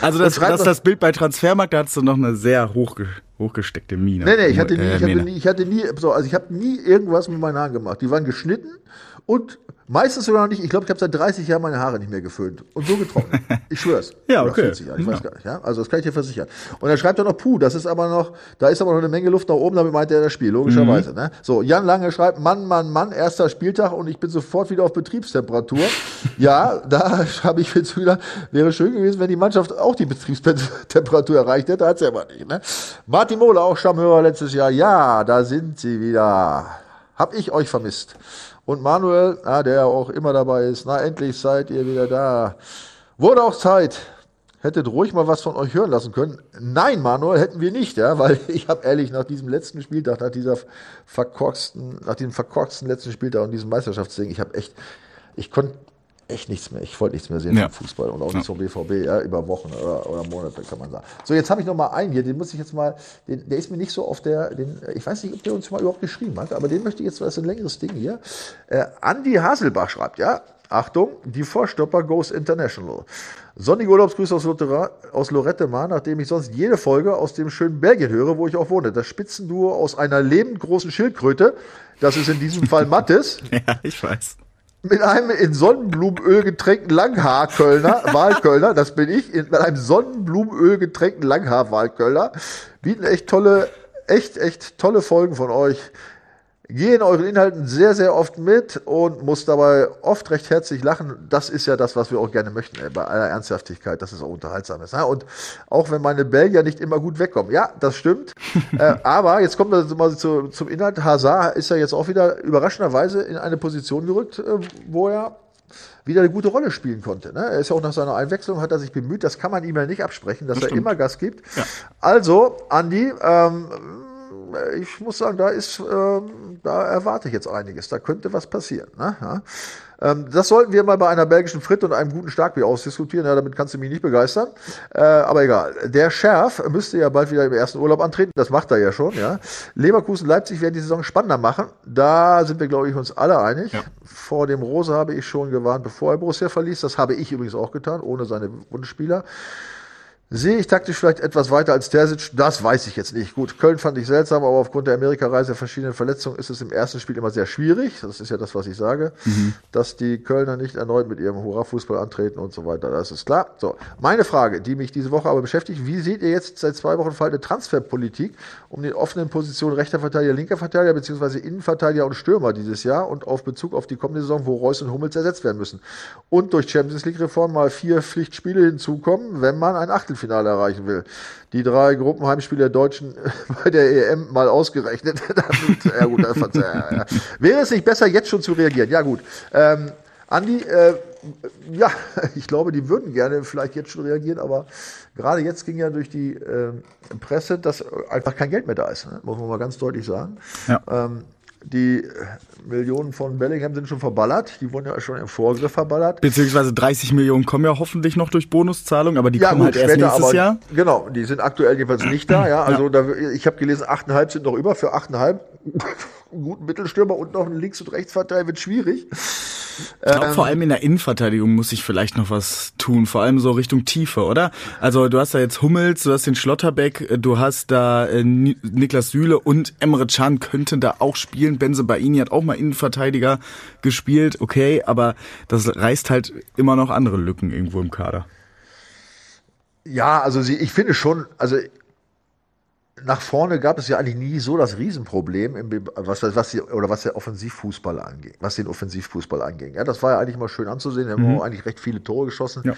Also das, das, das Bild bei Transfermarkt, da hast du noch eine sehr hochge hochgesteckte Mine. Nee, nee, ich hatte nie, ich hatte nie, ich hatte nie, so, also ich habe nie irgendwas mit meinen Haaren gemacht. Die waren geschnitten und Meistens sogar noch nicht. Ich glaube, ich habe seit 30 Jahren meine Haare nicht mehr geföhnt. Und so getrocknet. Ich schwör's. ja, okay. ich ja. weiß gar nicht. Ja? Also das kann ich dir versichern. Und er schreibt dann noch, puh, das ist aber noch, da ist aber noch eine Menge Luft nach oben, damit meint er das Spiel, logischerweise. Mhm. Ne? So, Jan Lange schreibt, Mann, Mann, Mann, erster Spieltag und ich bin sofort wieder auf Betriebstemperatur. ja, da habe ich jetzt wieder, wäre schön gewesen, wenn die Mannschaft auch die Betriebstemperatur erreicht hätte, hat sie aber nicht. Ne? Martin Mohle, auch Stammhörer letztes Jahr, ja, da sind sie wieder. Hab ich euch vermisst. Und Manuel, ah, der auch immer dabei ist, na endlich seid ihr wieder da. Wurde auch Zeit. Hättet ruhig mal was von euch hören lassen können. Nein, Manuel, hätten wir nicht, ja, weil ich habe ehrlich nach diesem letzten Spieltag, nach dieser verkorksten, nach diesem verkorksten letzten Spieltag und diesem Meisterschaftsding, ich habe echt, ich konnte echt nichts mehr. Ich wollte nichts mehr sehen ja. vom Fußball und auch nicht ja. vom BVB, ja, über Wochen oder, oder Monate kann man sagen. So, jetzt habe ich noch mal einen hier, den muss ich jetzt mal, den, der ist mir nicht so auf der, den, ich weiß nicht, ob der uns mal überhaupt geschrieben hat, aber den möchte ich jetzt, das ist ein längeres Ding hier. Äh, Andi Haselbach schreibt, ja, Achtung, die Vorstopper goes international. Sonnige Urlaubsgrüße aus, aus Lorette Mar, nachdem ich sonst jede Folge aus dem schönen Belgien höre, wo ich auch wohne. Das Spitzenduo aus einer lebend großen Schildkröte, das ist in diesem Fall Mattes. ja, ich weiß mit einem in Sonnenblumenöl getränkten Langhaarkölner, Wahlkölner, das bin ich, mit einem Sonnenblumenöl getränkten Langhaar-Wahlkölner, bieten echt tolle, echt, echt tolle Folgen von euch. Gehe in euren Inhalten sehr, sehr oft mit und muss dabei oft recht herzlich lachen. Das ist ja das, was wir auch gerne möchten, ey, bei aller Ernsthaftigkeit, dass es auch unterhaltsam ist. Ne? Und auch wenn meine Belgier nicht immer gut wegkommen. Ja, das stimmt. äh, aber jetzt kommt wir mal zu, zum Inhalt. Hazard ist ja jetzt auch wieder überraschenderweise in eine Position gerückt, äh, wo er wieder eine gute Rolle spielen konnte. Ne? Er ist ja auch nach seiner Einwechslung, hat er sich bemüht, das kann man ihm ja nicht absprechen, dass das er immer Gas gibt. Ja. Also, Andi, ähm, ich muss sagen, da ist, ähm, da erwarte ich jetzt einiges. Da könnte was passieren. Ne? Ja. Ähm, das sollten wir mal bei einer belgischen Fritte und einem guten Starkbier ausdiskutieren. Ja, damit kannst du mich nicht begeistern. Äh, aber egal. Der Schärf müsste ja bald wieder im ersten Urlaub antreten. Das macht er ja schon. Ja. Leverkusen, Leipzig werden die Saison spannender machen. Da sind wir, glaube ich, uns alle einig. Ja. Vor dem Rose habe ich schon gewarnt, bevor er Borussia verließ. Das habe ich übrigens auch getan, ohne seine Wunschspieler. Sehe ich taktisch vielleicht etwas weiter als Terzic? Das weiß ich jetzt nicht. Gut, Köln fand ich seltsam, aber aufgrund der Amerikareise verschiedenen Verletzungen ist es im ersten Spiel immer sehr schwierig. Das ist ja das, was ich sage, mhm. dass die Kölner nicht erneut mit ihrem Hurra-Fußball antreten und so weiter. Das ist klar. So, meine Frage, die mich diese Woche aber beschäftigt, wie seht ihr jetzt seit zwei Wochen fallende Transferpolitik um die offenen Positionen rechter Verteidiger, linker Verteidiger beziehungsweise Innenverteidiger und Stürmer dieses Jahr und auf Bezug auf die kommende Saison, wo Reus und Hummels ersetzt werden müssen? Und durch Champions League-Reform mal vier Pflichtspiele hinzukommen, wenn man ein Achtelfinale Achtelfinale erreichen will. Die drei Gruppenheimspiele der Deutschen bei der EM mal ausgerechnet. ja gut, ja, ja. Wäre es nicht besser, jetzt schon zu reagieren? Ja gut. Ähm, Andi, äh, ja, ich glaube, die würden gerne vielleicht jetzt schon reagieren, aber gerade jetzt ging ja durch die äh, Presse, dass einfach kein Geld mehr da ist, ne? muss man mal ganz deutlich sagen. Ja. Ähm, die Millionen von Bellingham sind schon verballert. Die wurden ja schon im Vorgriff verballert. Beziehungsweise 30 Millionen kommen ja hoffentlich noch durch Bonuszahlung, aber die ja, kommen gut, halt erst später, nächstes Jahr. Genau, die sind aktuell jedenfalls nicht da. Ja, also ja. Da, ich habe gelesen, 8,5 sind noch über. Für 8,5 einen guten Mittelstürmer und noch einen Links- und Rechtsverteidiger wird schwierig. Ich glaube, ähm, vor allem in der Innenverteidigung muss ich vielleicht noch was tun, vor allem so Richtung Tiefe, oder? Also du hast da jetzt Hummels, du hast den Schlotterbeck, du hast da äh, Niklas Süle und Emre Can könnten da auch spielen. Benze Baini hat auch mal Innenverteidiger gespielt, okay, aber das reißt halt immer noch andere Lücken irgendwo im Kader. Ja, also sie, ich finde schon, also nach vorne gab es ja eigentlich nie so das Riesenproblem, im, was, was die, oder was der Offensivfußball anging, was den Offensivfußball anging. Ja, das war ja eigentlich mal schön anzusehen. Wir mhm. haben auch eigentlich recht viele Tore geschossen. Ja.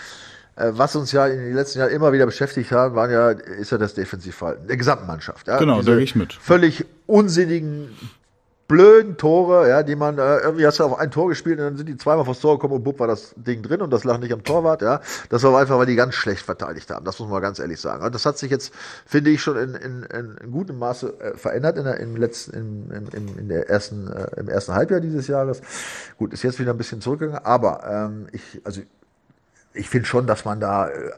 Äh, was uns ja in den letzten Jahren immer wieder beschäftigt hat, waren ja, ist ja das Defensivverhalten der gesamten Mannschaft. Ja? Genau, da gehe ich mit. Völlig unsinnigen blöden Tore, ja, die man, äh, irgendwie hast du auf ein Tor gespielt und dann sind die zweimal vors Tor gekommen und bupp war das Ding drin und das lag nicht am Torwart, ja. Das war einfach, weil die ganz schlecht verteidigt haben. Das muss man ganz ehrlich sagen. Und das hat sich jetzt, finde ich, schon in, in, in gutem Maße äh, verändert in der, im letzten, in, in, in der ersten, äh, im ersten Halbjahr dieses Jahres. Gut, ist jetzt wieder ein bisschen zurückgegangen, aber ähm, ich, also ich finde schon, dass man da äh,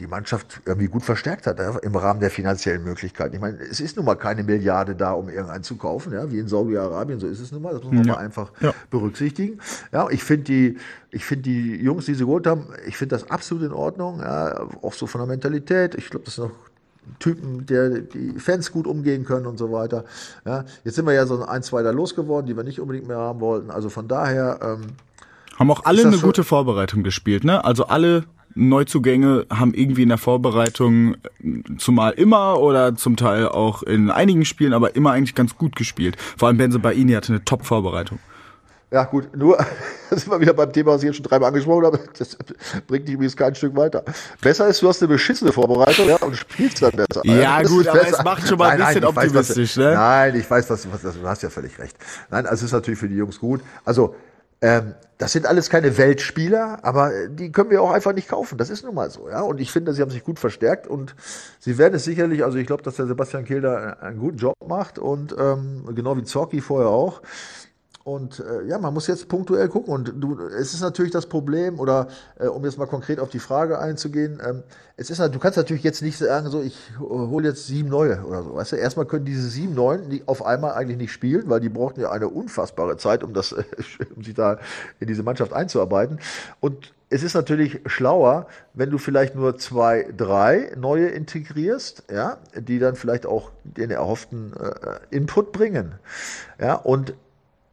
die Mannschaft irgendwie gut verstärkt hat ja, im Rahmen der finanziellen Möglichkeiten. Ich meine, es ist nun mal keine Milliarde da, um irgendeinen zu kaufen, ja, wie in Saudi-Arabien, so ist es nun mal. Das muss man ja. mal einfach ja. berücksichtigen. Ja, ich finde die, ich finde die Jungs, die sie geholt haben, ich finde das absolut in Ordnung, ja, auch so von der Mentalität. Ich glaube, das sind noch Typen, der die Fans gut umgehen können und so weiter. Ja, jetzt sind wir ja so ein, zwei da losgeworden, die wir nicht unbedingt mehr haben wollten. Also von daher ähm, haben auch alle eine gute Vorbereitung gespielt, ne? Also alle Neuzugänge haben irgendwie in der Vorbereitung zumal immer oder zum Teil auch in einigen Spielen, aber immer eigentlich ganz gut gespielt. Vor allem Benze Baini hatte eine Top-Vorbereitung. Ja, gut, nur sind wir wieder beim Thema, was ich jetzt schon dreimal angesprochen habe. Das bringt dich übrigens kein Stück weiter. Besser ist, du hast eine beschissene Vorbereitung ja, und spielst dann besser. Ja, das gut, aber besser. es macht schon mal ein bisschen nein, optimistisch, weiß, was, ne? Nein, ich weiß, was, was, du hast ja völlig recht. Nein, also es ist natürlich für die Jungs gut. Also, ähm, das sind alles keine Weltspieler, aber die können wir auch einfach nicht kaufen. Das ist nun mal so, ja. Und ich finde, sie haben sich gut verstärkt und sie werden es sicherlich, also ich glaube, dass der Sebastian Kilder einen guten Job macht und ähm, genau wie Zorki vorher auch. Und äh, ja, man muss jetzt punktuell gucken. Und du, es ist natürlich das Problem, oder äh, um jetzt mal konkret auf die Frage einzugehen, ähm, es ist, du kannst natürlich jetzt nicht sagen, so ich hole jetzt sieben neue oder so. Weißt du, erstmal können diese sieben neuen die auf einmal eigentlich nicht spielen, weil die brauchten ja eine unfassbare Zeit, um das, um sich da in diese Mannschaft einzuarbeiten. Und es ist natürlich schlauer, wenn du vielleicht nur zwei, drei neue integrierst, ja, die dann vielleicht auch den erhofften äh, Input bringen. Ja, und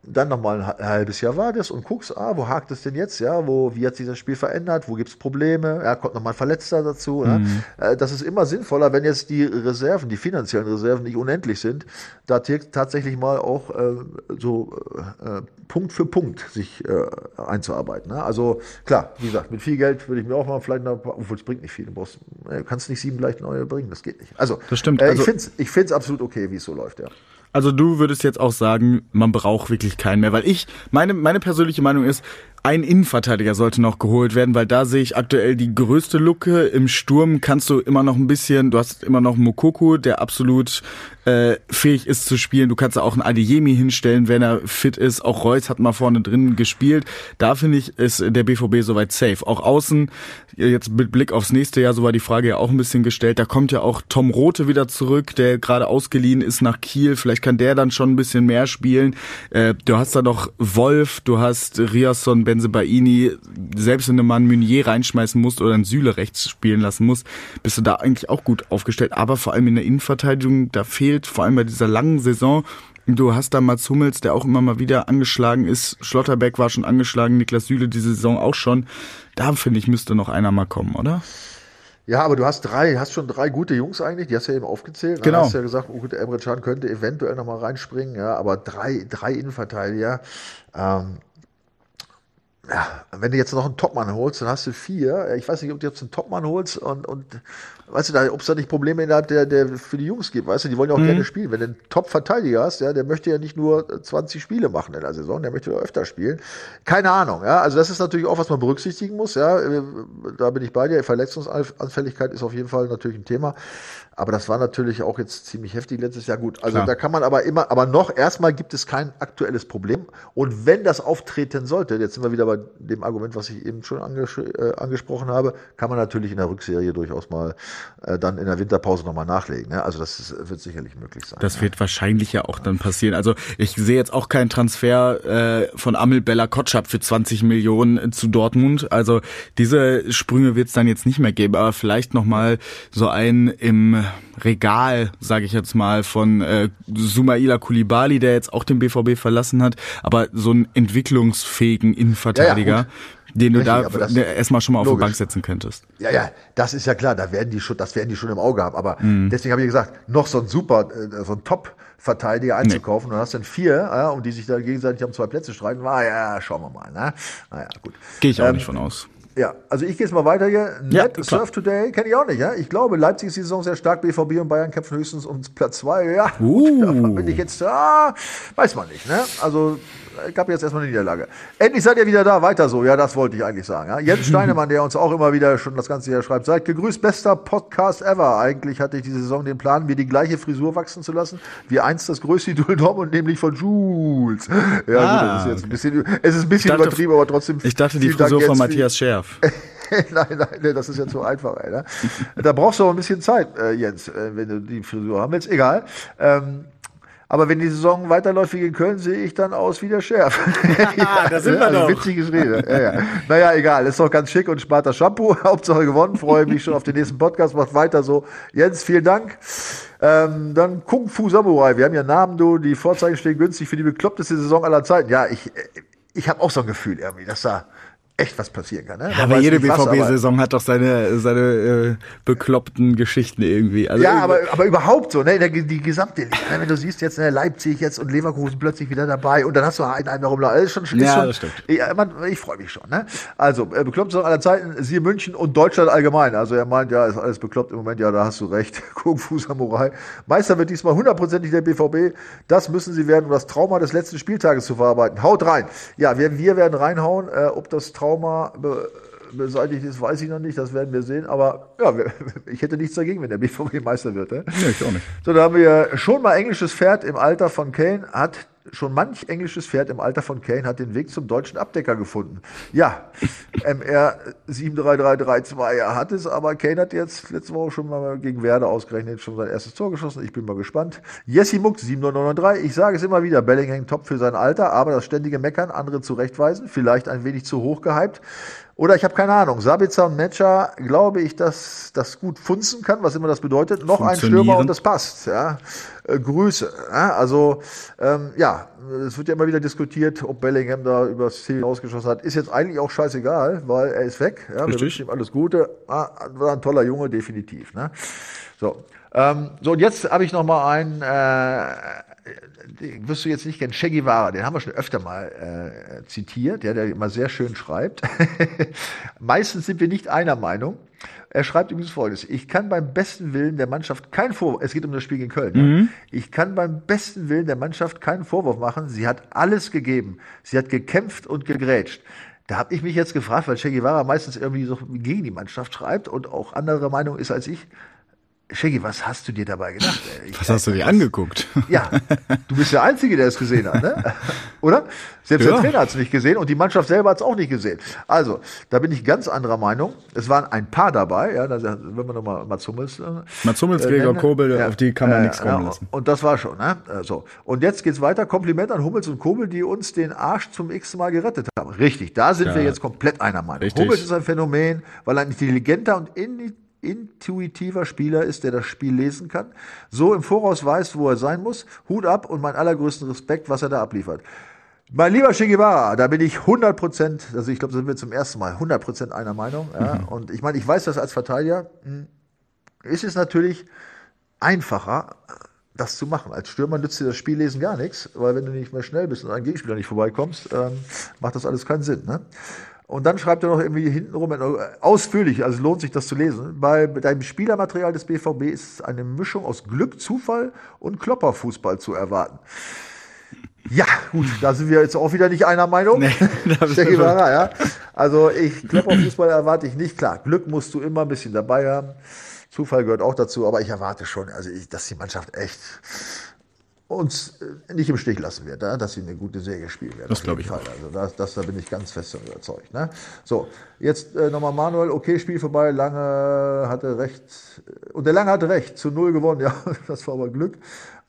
dann nochmal ein halbes Jahr wartest und guckst, ah, wo hakt es denn jetzt, ja, wo, wie hat sich das Spiel verändert, wo gibt es Probleme, ja, kommt nochmal ein Verletzter dazu. Mhm. Ja. Das ist immer sinnvoller, wenn jetzt die Reserven, die finanziellen Reserven nicht unendlich sind, da tatsächlich mal auch äh, so äh, Punkt für Punkt sich äh, einzuarbeiten. Ne? Also klar, wie gesagt, mit viel Geld würde ich mir auch mal vielleicht, noch, obwohl es bringt nicht viel, du, brauchst, äh, du kannst nicht sieben gleich neue bringen, das geht nicht. Also, das stimmt. Äh, also, ich finde es ich find's absolut okay, wie es so läuft, ja. Also du würdest jetzt auch sagen, man braucht wirklich keinen mehr, weil ich, meine, meine persönliche Meinung ist, ein Innenverteidiger sollte noch geholt werden, weil da sehe ich aktuell die größte Lücke. Im Sturm kannst du immer noch ein bisschen, du hast immer noch Mokoko, der absolut äh, fähig ist zu spielen. Du kannst auch einen Adeyemi hinstellen, wenn er fit ist. Auch Reus hat mal vorne drin gespielt. Da finde ich, ist der BVB soweit safe. Auch außen, jetzt mit Blick aufs nächste Jahr, so war die Frage ja auch ein bisschen gestellt. Da kommt ja auch Tom Rote wieder zurück, der gerade ausgeliehen ist nach Kiel. Vielleicht kann der dann schon ein bisschen mehr spielen. Äh, du hast da noch Wolf, du hast Riasson, Benzebaini, selbst wenn du mal einen Meunier reinschmeißen musst oder einen Süle rechts spielen lassen musst, bist du da eigentlich auch gut aufgestellt. Aber vor allem in der Innenverteidigung, da fehlt vor allem bei dieser langen Saison Du hast da Mats Hummels, der auch immer mal wieder angeschlagen ist. Schlotterbeck war schon angeschlagen, Niklas Süle diese Saison auch schon. Da finde ich, müsste noch einer mal kommen, oder? Ja, aber du hast drei, hast schon drei gute Jungs eigentlich, die hast du ja eben aufgezählt. Genau. Du hast ja gesagt, oh gut, Emre Can könnte eventuell nochmal reinspringen, ja, aber drei, drei Innenverteidiger. Ähm, ja, wenn du jetzt noch einen Topmann holst, dann hast du vier. Ich weiß nicht, ob du jetzt einen Topmann holst und, und weißt du, da, ob es da nicht Probleme innerhalb der, der für die Jungs gibt, weißt du, die wollen ja auch mhm. gerne spielen. Wenn du einen Top-Verteidiger hast, ja, der möchte ja nicht nur 20 Spiele machen in der Saison, der möchte ja öfter spielen. Keine Ahnung, ja. Also das ist natürlich auch, was man berücksichtigen muss, ja. Da bin ich bei dir. Verletzungsanfälligkeit ist auf jeden Fall natürlich ein Thema. Aber das war natürlich auch jetzt ziemlich heftig letztes Jahr. Gut, also Klar. da kann man aber immer, aber noch erstmal gibt es kein aktuelles Problem. Und wenn das auftreten sollte, jetzt sind wir wieder bei dem Argument, was ich eben schon anges äh, angesprochen habe, kann man natürlich in der Rückserie durchaus mal äh, dann in der Winterpause nochmal nachlegen. Ne? Also das ist, wird sicherlich möglich sein. Das ja. wird wahrscheinlich ja auch dann passieren. Also ich sehe jetzt auch keinen Transfer äh, von Amel Bella Kotschap für 20 Millionen zu Dortmund. Also diese Sprünge wird es dann jetzt nicht mehr geben, aber vielleicht nochmal so ein im Regal, sage ich jetzt mal, von äh, Sumaila Kulibali, der jetzt auch den BVB verlassen hat, aber so einen entwicklungsfähigen Innenverteidiger. Ja, ja, den du da ne, erstmal schon mal auf logisch. die Bank setzen könntest. Ja, ja, das ist ja klar, da werden die schon, das werden die schon im Auge haben. Aber mhm. deswegen habe ich gesagt, noch so ein super, äh, so ein Top-Verteidiger einzukaufen nee. und hast dann vier, ja, und die sich da gegenseitig um zwei Plätze streiten, war ja, schauen wir mal. Ne? Naja, gut. Gehe ich auch ähm, nicht von aus. Ja, also ich gehe jetzt mal weiter hier. Net ja, Surf Today kenne ich auch nicht. Ja? Ich glaube, Leipzig ist die Saison sehr stark. BVB und Bayern kämpfen höchstens um Platz zwei. Ja, uh. gut, bin ich jetzt, ah, weiß man nicht. Ne? Also ich habe jetzt erstmal eine Niederlage. Endlich seid ihr wieder da, weiter so. Ja, das wollte ich eigentlich sagen. Ja? Jens Steinemann, der uns auch immer wieder schon das ganze Jahr schreibt, seid gegrüßt, bester Podcast ever. Eigentlich hatte ich diese Saison den Plan, mir die gleiche Frisur wachsen zu lassen, wie einst das größte Idol Dortmund, nämlich von Jules. Ja, ah, gut, das ist jetzt ein bisschen, es ist ein bisschen dachte, übertrieben, aber trotzdem. Ich dachte, die Frisur von Matthias Scherf. nein, nein, das ist ja zu einfach, Alter. Da brauchst du auch ein bisschen Zeit, äh, Jens, äh, wenn du die Frisur haben willst. Egal. Ähm, aber wenn die Saison weiterläuft wie in Köln, sehe ich dann aus wie der Chef. ja, da sind wir also, doch. Witziges Rede. Ja, ja. Naja, egal. Ist doch ganz schick und smarter Shampoo. Hauptsache gewonnen. Freue mich schon auf den nächsten Podcast. Macht weiter so. Jens, vielen Dank. Ähm, dann Kung Fu Samurai. Wir haben ja Namen, du. Die Vorzeichen stehen günstig für die bekloppteste Saison aller Zeiten. Ja, ich, ich habe auch so ein Gefühl irgendwie, dass da echt was passieren kann. Ne? Ja, aber jede BVB-Saison hat doch seine, seine äh, bekloppten Geschichten irgendwie. Also ja, aber, aber überhaupt so, ne? Die, die gesamte Liga, ne? wenn du siehst jetzt ne, Leipzig jetzt und Leverkusen plötzlich wieder dabei und dann hast du einen, einen rumlaufen. Alles schon, ja, schon, das stimmt. Man, ich freue mich schon. Ne? Also, äh, bekloppt Saison aller Zeiten, siehe München und Deutschland allgemein. Also er meint, ja, ist alles bekloppt im Moment, ja, da hast du recht. Kung Fu Samurai. Meister wird diesmal hundertprozentig der BVB. Das müssen sie werden, um das Trauma des letzten Spieltages zu verarbeiten. Haut rein. Ja, wir, wir werden reinhauen, äh, ob das Trauma beseitigt ist, weiß ich noch nicht, das werden wir sehen. Aber ja, ich hätte nichts dagegen, wenn der BVB Meister wird. Ne? Nee, ich auch nicht. So, da haben wir schon mal englisches Pferd im Alter von Kane, hat schon manch englisches Pferd im Alter von Kane hat den Weg zum deutschen Abdecker gefunden. Ja, MR 73332, er hat es, aber Kane hat jetzt letzte Woche schon mal gegen Werder ausgerechnet schon sein erstes Tor geschossen. Ich bin mal gespannt. Jesse Muck 7993, ich sage es immer wieder, Bellingham top für sein Alter, aber das ständige Meckern, andere zurechtweisen, vielleicht ein wenig zu hoch gehypt. Oder ich habe keine Ahnung. Sabitzer und Metscher glaube ich, dass das gut funzen kann, was immer das bedeutet. Noch ein Stürmer und das passt. Ja. Äh, Grüße. Ja. Also ähm, ja, es wird ja immer wieder diskutiert, ob Bellingham da übers Ziel rausgeschossen hat. Ist jetzt eigentlich auch scheißegal, weil er ist weg. Ja. Wir wünschen ihm alles Gute. Ah, war ein toller Junge, definitiv. Ne? So. Ähm, so, und jetzt habe ich noch mal einen, äh, wirst du jetzt nicht kennen, Che Guevara, den haben wir schon öfter mal äh, zitiert, ja, der immer sehr schön schreibt. Meistens sind wir nicht einer Meinung. Er schreibt übrigens folgendes. Ich kann beim besten Willen der Mannschaft keinen Vorwurf, es geht um das Spiel gegen Köln, mhm. ja. ich kann beim besten Willen der Mannschaft keinen Vorwurf machen. Sie hat alles gegeben. Sie hat gekämpft und gegrätscht. Da habe ich mich jetzt gefragt, weil Che Guevara meistens irgendwie so gegen die Mannschaft schreibt und auch andere Meinung ist als ich Shaggy, was hast du dir dabei gedacht? Ich was hast du dir angeguckt? Ja, du bist der Einzige, der es gesehen hat, ne? oder? Selbst ja. der Trainer hat es nicht gesehen und die Mannschaft selber hat es auch nicht gesehen. Also, da bin ich ganz anderer Meinung. Es waren ein paar dabei, ja, wenn man nochmal Mats Hummels. Äh, Mats Hummels, Gregor Kobel, ja, auf die kann man äh, nichts kommen lassen. Und das war schon, ne? So. Und jetzt geht's weiter. Kompliment an Hummels und Kobel, die uns den Arsch zum x Mal gerettet haben. Richtig, da sind ja. wir jetzt komplett einer Meinung. Richtig. Hummels ist ein Phänomen, weil er ein intelligenter und in intuitiver Spieler ist, der das Spiel lesen kann, so im Voraus weiß, wo er sein muss. Hut ab und mein allergrößten Respekt, was er da abliefert. Mein lieber Che Guevara, da bin ich 100 Prozent, also ich glaube, da sind wir zum ersten Mal 100 Prozent einer Meinung. Ja. Mhm. Und ich meine, ich weiß das als Verteidiger, hm, ist es natürlich einfacher, das zu machen. Als Stürmer nützt dir das Spiellesen gar nichts, weil wenn du nicht mehr schnell bist und ein Gegenspieler nicht vorbeikommst, ähm, macht das alles keinen Sinn. Ne? Und dann schreibt er noch irgendwie hintenrum äh, ausführlich, also lohnt sich das zu lesen. Bei deinem Spielermaterial des BVB ist eine Mischung aus Glück, Zufall und Klopperfußball zu erwarten. Ja, gut, da sind wir jetzt auch wieder nicht einer Meinung. Nee, Guevara, ja. Also ich Klopperfußball erwarte ich nicht. Klar, Glück musst du immer ein bisschen dabei haben. Zufall gehört auch dazu, aber ich erwarte schon, also ich, dass die Mannschaft echt uns äh, nicht im Stich lassen wird, dass sie eine gute Serie spielen werden. Das glaube ich. Fall. Also das, das, da bin ich ganz fest überzeugt. Ne? So, jetzt äh, nochmal Manuel, okay, Spiel vorbei, Lange hatte recht. Und der Lange hatte recht, zu null gewonnen, ja, das war aber Glück.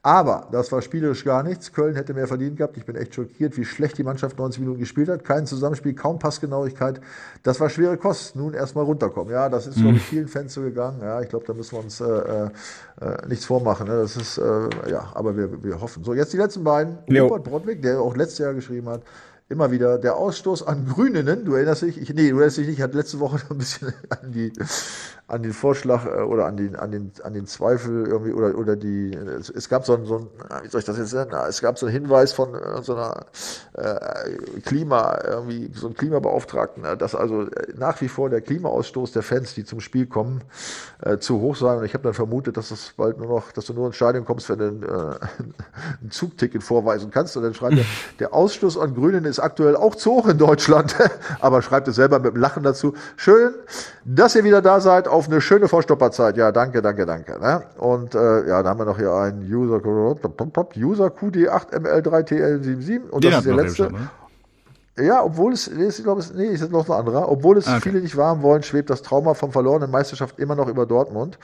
Aber das war spielerisch gar nichts. Köln hätte mehr verdient gehabt. Ich bin echt schockiert, wie schlecht die Mannschaft 90 Minuten gespielt hat. Kein Zusammenspiel, kaum Passgenauigkeit. Das war schwere Kost. Nun erstmal runterkommen. Ja, das ist, mhm. glaube ich, vielen Fans so gegangen. Ja, ich glaube, da müssen wir uns äh, äh, nichts vormachen. Ne? Das ist, äh, ja, aber wir, wir hoffen. So, jetzt die letzten beiden. Leo. Rupert Brodwig, der auch letztes Jahr geschrieben hat immer wieder der Ausstoß an Grünen. Du erinnerst dich? Ich, nee, du erinnerst dich nicht. Ich hatte letzte Woche ein bisschen an die an den Vorschlag äh, oder an den, an den, an den Zweifel irgendwie oder, oder die, es, gab so ein, so ein, wie soll ich das jetzt nennen? Es gab so einen Hinweis von äh, so einer äh, Klima, irgendwie so ein Klimabeauftragten, äh, dass also nach wie vor der Klimaausstoß der Fans, die zum Spiel kommen, äh, zu hoch sei. Und ich habe dann vermutet, dass das bald nur noch, dass du nur ins Stadion kommst, wenn du ein, äh, ein Zugticket vorweisen kannst. Und dann schreibt er, der Ausstoß an Grünen ist aktuell auch zu hoch in Deutschland, aber schreibt es selber mit dem Lachen dazu. Schön, dass ihr wieder da seid auf eine schöne Vorstopperzeit. Ja, danke, danke, danke. Ne? Und äh, ja, da haben wir noch hier einen User, User QD8ML3TL77 und Den das ist der letzte. Schon, ne? Ja, obwohl es, ich glaube, es, nee, ist noch ein anderer. Obwohl es okay. viele nicht wahren wollen, schwebt das Trauma vom verlorenen Meisterschaft immer noch über Dortmund.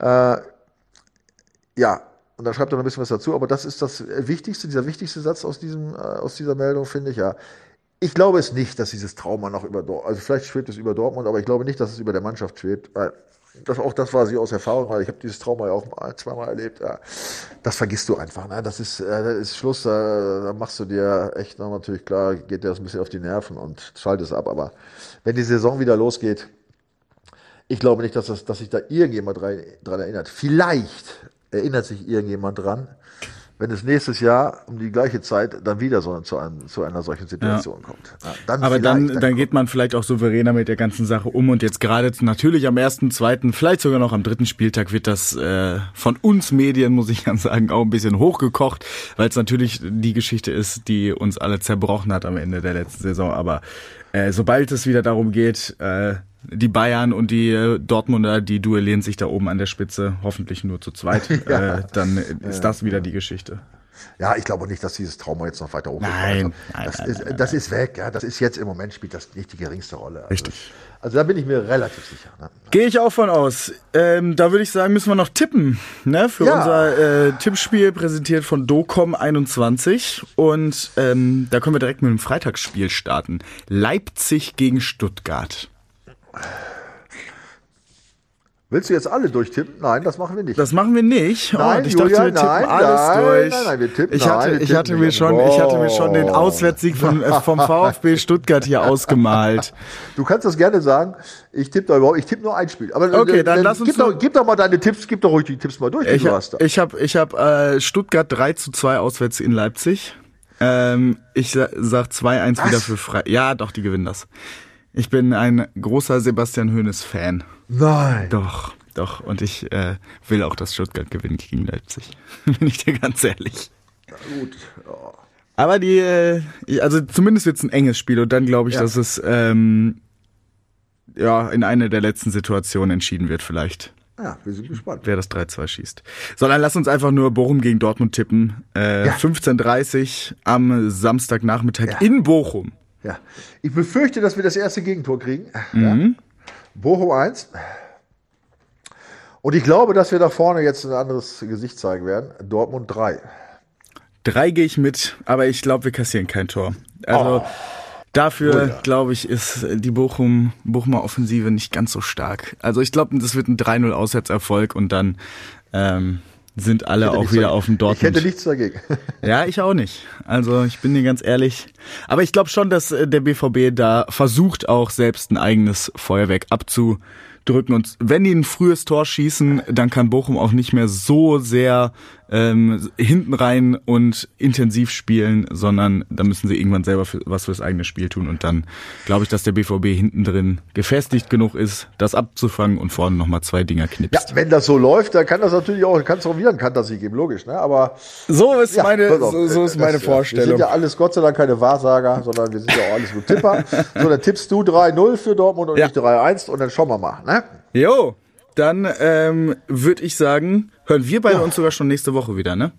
Äh, ja, und da schreibt er noch ein bisschen was dazu, aber das ist das Wichtigste, dieser wichtigste Satz aus diesem, äh, aus dieser Meldung, finde ich, ja. Ich glaube es nicht, dass dieses Trauma noch über Dortmund, also vielleicht schwebt es über Dortmund, aber ich glaube nicht, dass es über der Mannschaft schwebt. Weil das, auch das war sie aus Erfahrung, weil ich habe dieses Trauma ja auch zweimal erlebt. Ja, das vergisst du einfach. Ne? Das, ist, äh, das ist Schluss, da, da machst du dir echt noch natürlich klar, geht dir das ein bisschen auf die Nerven und schaltest ab. Aber wenn die Saison wieder losgeht, ich glaube nicht, dass, das, dass sich da irgendjemand dran erinnert. Vielleicht erinnert sich irgendjemand dran, wenn es nächstes Jahr um die gleiche Zeit dann wieder so zu, einem, zu einer solchen Situation ja. kommt. Ja, dann Aber dann, dann, dann geht man vielleicht auch souveräner mit der ganzen Sache um und jetzt gerade natürlich am ersten, zweiten, vielleicht sogar noch am dritten Spieltag wird das äh, von uns Medien, muss ich ganz sagen, auch ein bisschen hochgekocht, weil es natürlich die Geschichte ist, die uns alle zerbrochen hat am Ende der letzten Saison. Aber äh, sobald es wieder darum geht, äh, die Bayern und die äh, Dortmunder, die duellieren sich da oben an der Spitze, hoffentlich nur zu zweit. ja. äh, dann ist das wieder die Geschichte. Ja, ich glaube nicht, dass dieses Trauma jetzt noch weiter hochgeht. Nein, nein, das, nein, ist, nein, das ist weg. Ja, das ist jetzt im Moment spielt das nicht die geringste Rolle. Also, Richtig. Also da bin ich mir relativ sicher. Ne? Gehe ich auch von aus. Ähm, da würde ich sagen, müssen wir noch tippen ne, für ja. unser äh, Tippspiel präsentiert von Docom21 und ähm, da können wir direkt mit dem Freitagsspiel starten. Leipzig gegen Stuttgart. Willst du jetzt alle durchtippen? Nein, das machen wir nicht. Das machen wir nicht. Oh, nein, ich Julia, dachte, wir tippen nein, alles nein, durch. Nein, nein, wir tippen, ich hatte, nein, ich hatte mir schon, ich hatte mir schon den Auswärtssieg von, äh, vom VfB Stuttgart hier ausgemalt. Du kannst das gerne sagen. Ich tippe da überhaupt, ich tippe nur ein Spiel. Aber okay, dann, dann lass uns gib, doch, gib doch mal deine Tipps, gib doch ruhig die Tipps mal durch. Ich habe, ich habe, ich habe äh, Stuttgart 3 zu 2 auswärts in Leipzig. Ähm, ich sag 2-1 wieder für Frei. Ja, doch, die gewinnen das. Ich bin ein großer Sebastian Hoeneß Fan. Nein. Doch, doch. Und ich äh, will auch, dass Stuttgart gewinnt gegen Leipzig. Bin ich dir ganz ehrlich. Na gut. Ja. Aber die, äh, also zumindest wird es ein enges Spiel und dann glaube ich, ja. dass es ähm, ja in einer der letzten Situationen entschieden wird vielleicht. Ja, wir sind gespannt. Wer das 3-2 schießt. So, dann lass uns einfach nur Bochum gegen Dortmund tippen. Äh, Ja. 15.30 am Samstagnachmittag Ja. in Bochum. Ja. Ich befürchte, dass wir das erste Gegentor kriegen. Mhm. Ja. Bochum 1. Und ich glaube, dass wir da vorne jetzt ein anderes Gesicht zeigen werden. Dortmund 3. Drei gehe ich mit, aber ich glaube, wir kassieren kein Tor. Also dafür, Wunder. glaube ich, ist die Bochum, Bochumer Offensive nicht ganz so stark. Also ich glaube, das wird ein 3-0 Auswärtserfolg und dann ähm, sind alle auch wieder dagegen. auf dem Ich Dortmund. hätte nichts dagegen. Ja, ich auch nicht. Also ich bin dir ganz ehrlich. Aber ich glaube schon, dass äh, der BVB da versucht auch selbst ein eigenes Feuerwerk abzudrücken. Und wenn die ein frühes Tor schießen, dann kann Bochum auch nicht mehr so sehr ähm, hinten rein und intensiv spielen, sondern da müssen sie irgendwann selber für, was fürs eigene Spiel tun. Und dann glaube ich, dass der BVB hinten drin gefestigt genug ist, das abzufangen und vorne nochmal zwei Dinger Ja, knipst. wenn das so läuft, dann kann das natürlich auch, kann es auch wieder ein Kantersieg geben, logisch, ne? Aber So ist ja, meine, auf, so, so ist das- meine ja, Wir Vorstellung. sind ja alles Gott sei Dank keine Wahrsager, sondern wir sind ja auch alles nur Tipper. so, dann tippst du 3-0 für Dortmund und Ja. nicht 3-1 und dann schauen wir mal, ne? Jo, dann ähm, würde ich sagen, hören wir beide uns sogar schon nächste Woche wieder, ne?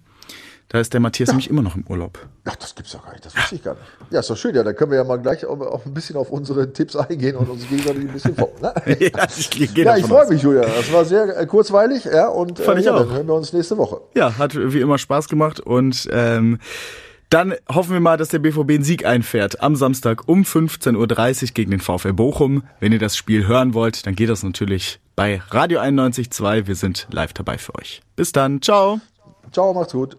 Da ist der Matthias nämlich immer noch im Urlaub. Ach, das gibt's doch gar nicht, das wusste ich gar nicht. Ja, ist doch schön, ja, dann können wir ja mal gleich auch, auch ein bisschen auf unsere Tipps eingehen und uns gegenseitig ein bisschen folgen, ne? ja, ich, Ja, ich freue mich, Julia. Das war sehr äh, kurzweilig, ja, und äh, ja, auch. dann hören wir uns nächste Woche. Ja, hat wie immer Spaß gemacht und ähm, dann hoffen wir mal, dass der BVB einen Sieg einfährt am Samstag um 15.30 Uhr gegen den VfL Bochum. Wenn ihr das Spiel hören wollt, dann geht das natürlich bei Radio 91.2. Wir sind live dabei für euch. Bis dann, ciao. Ciao, macht's gut.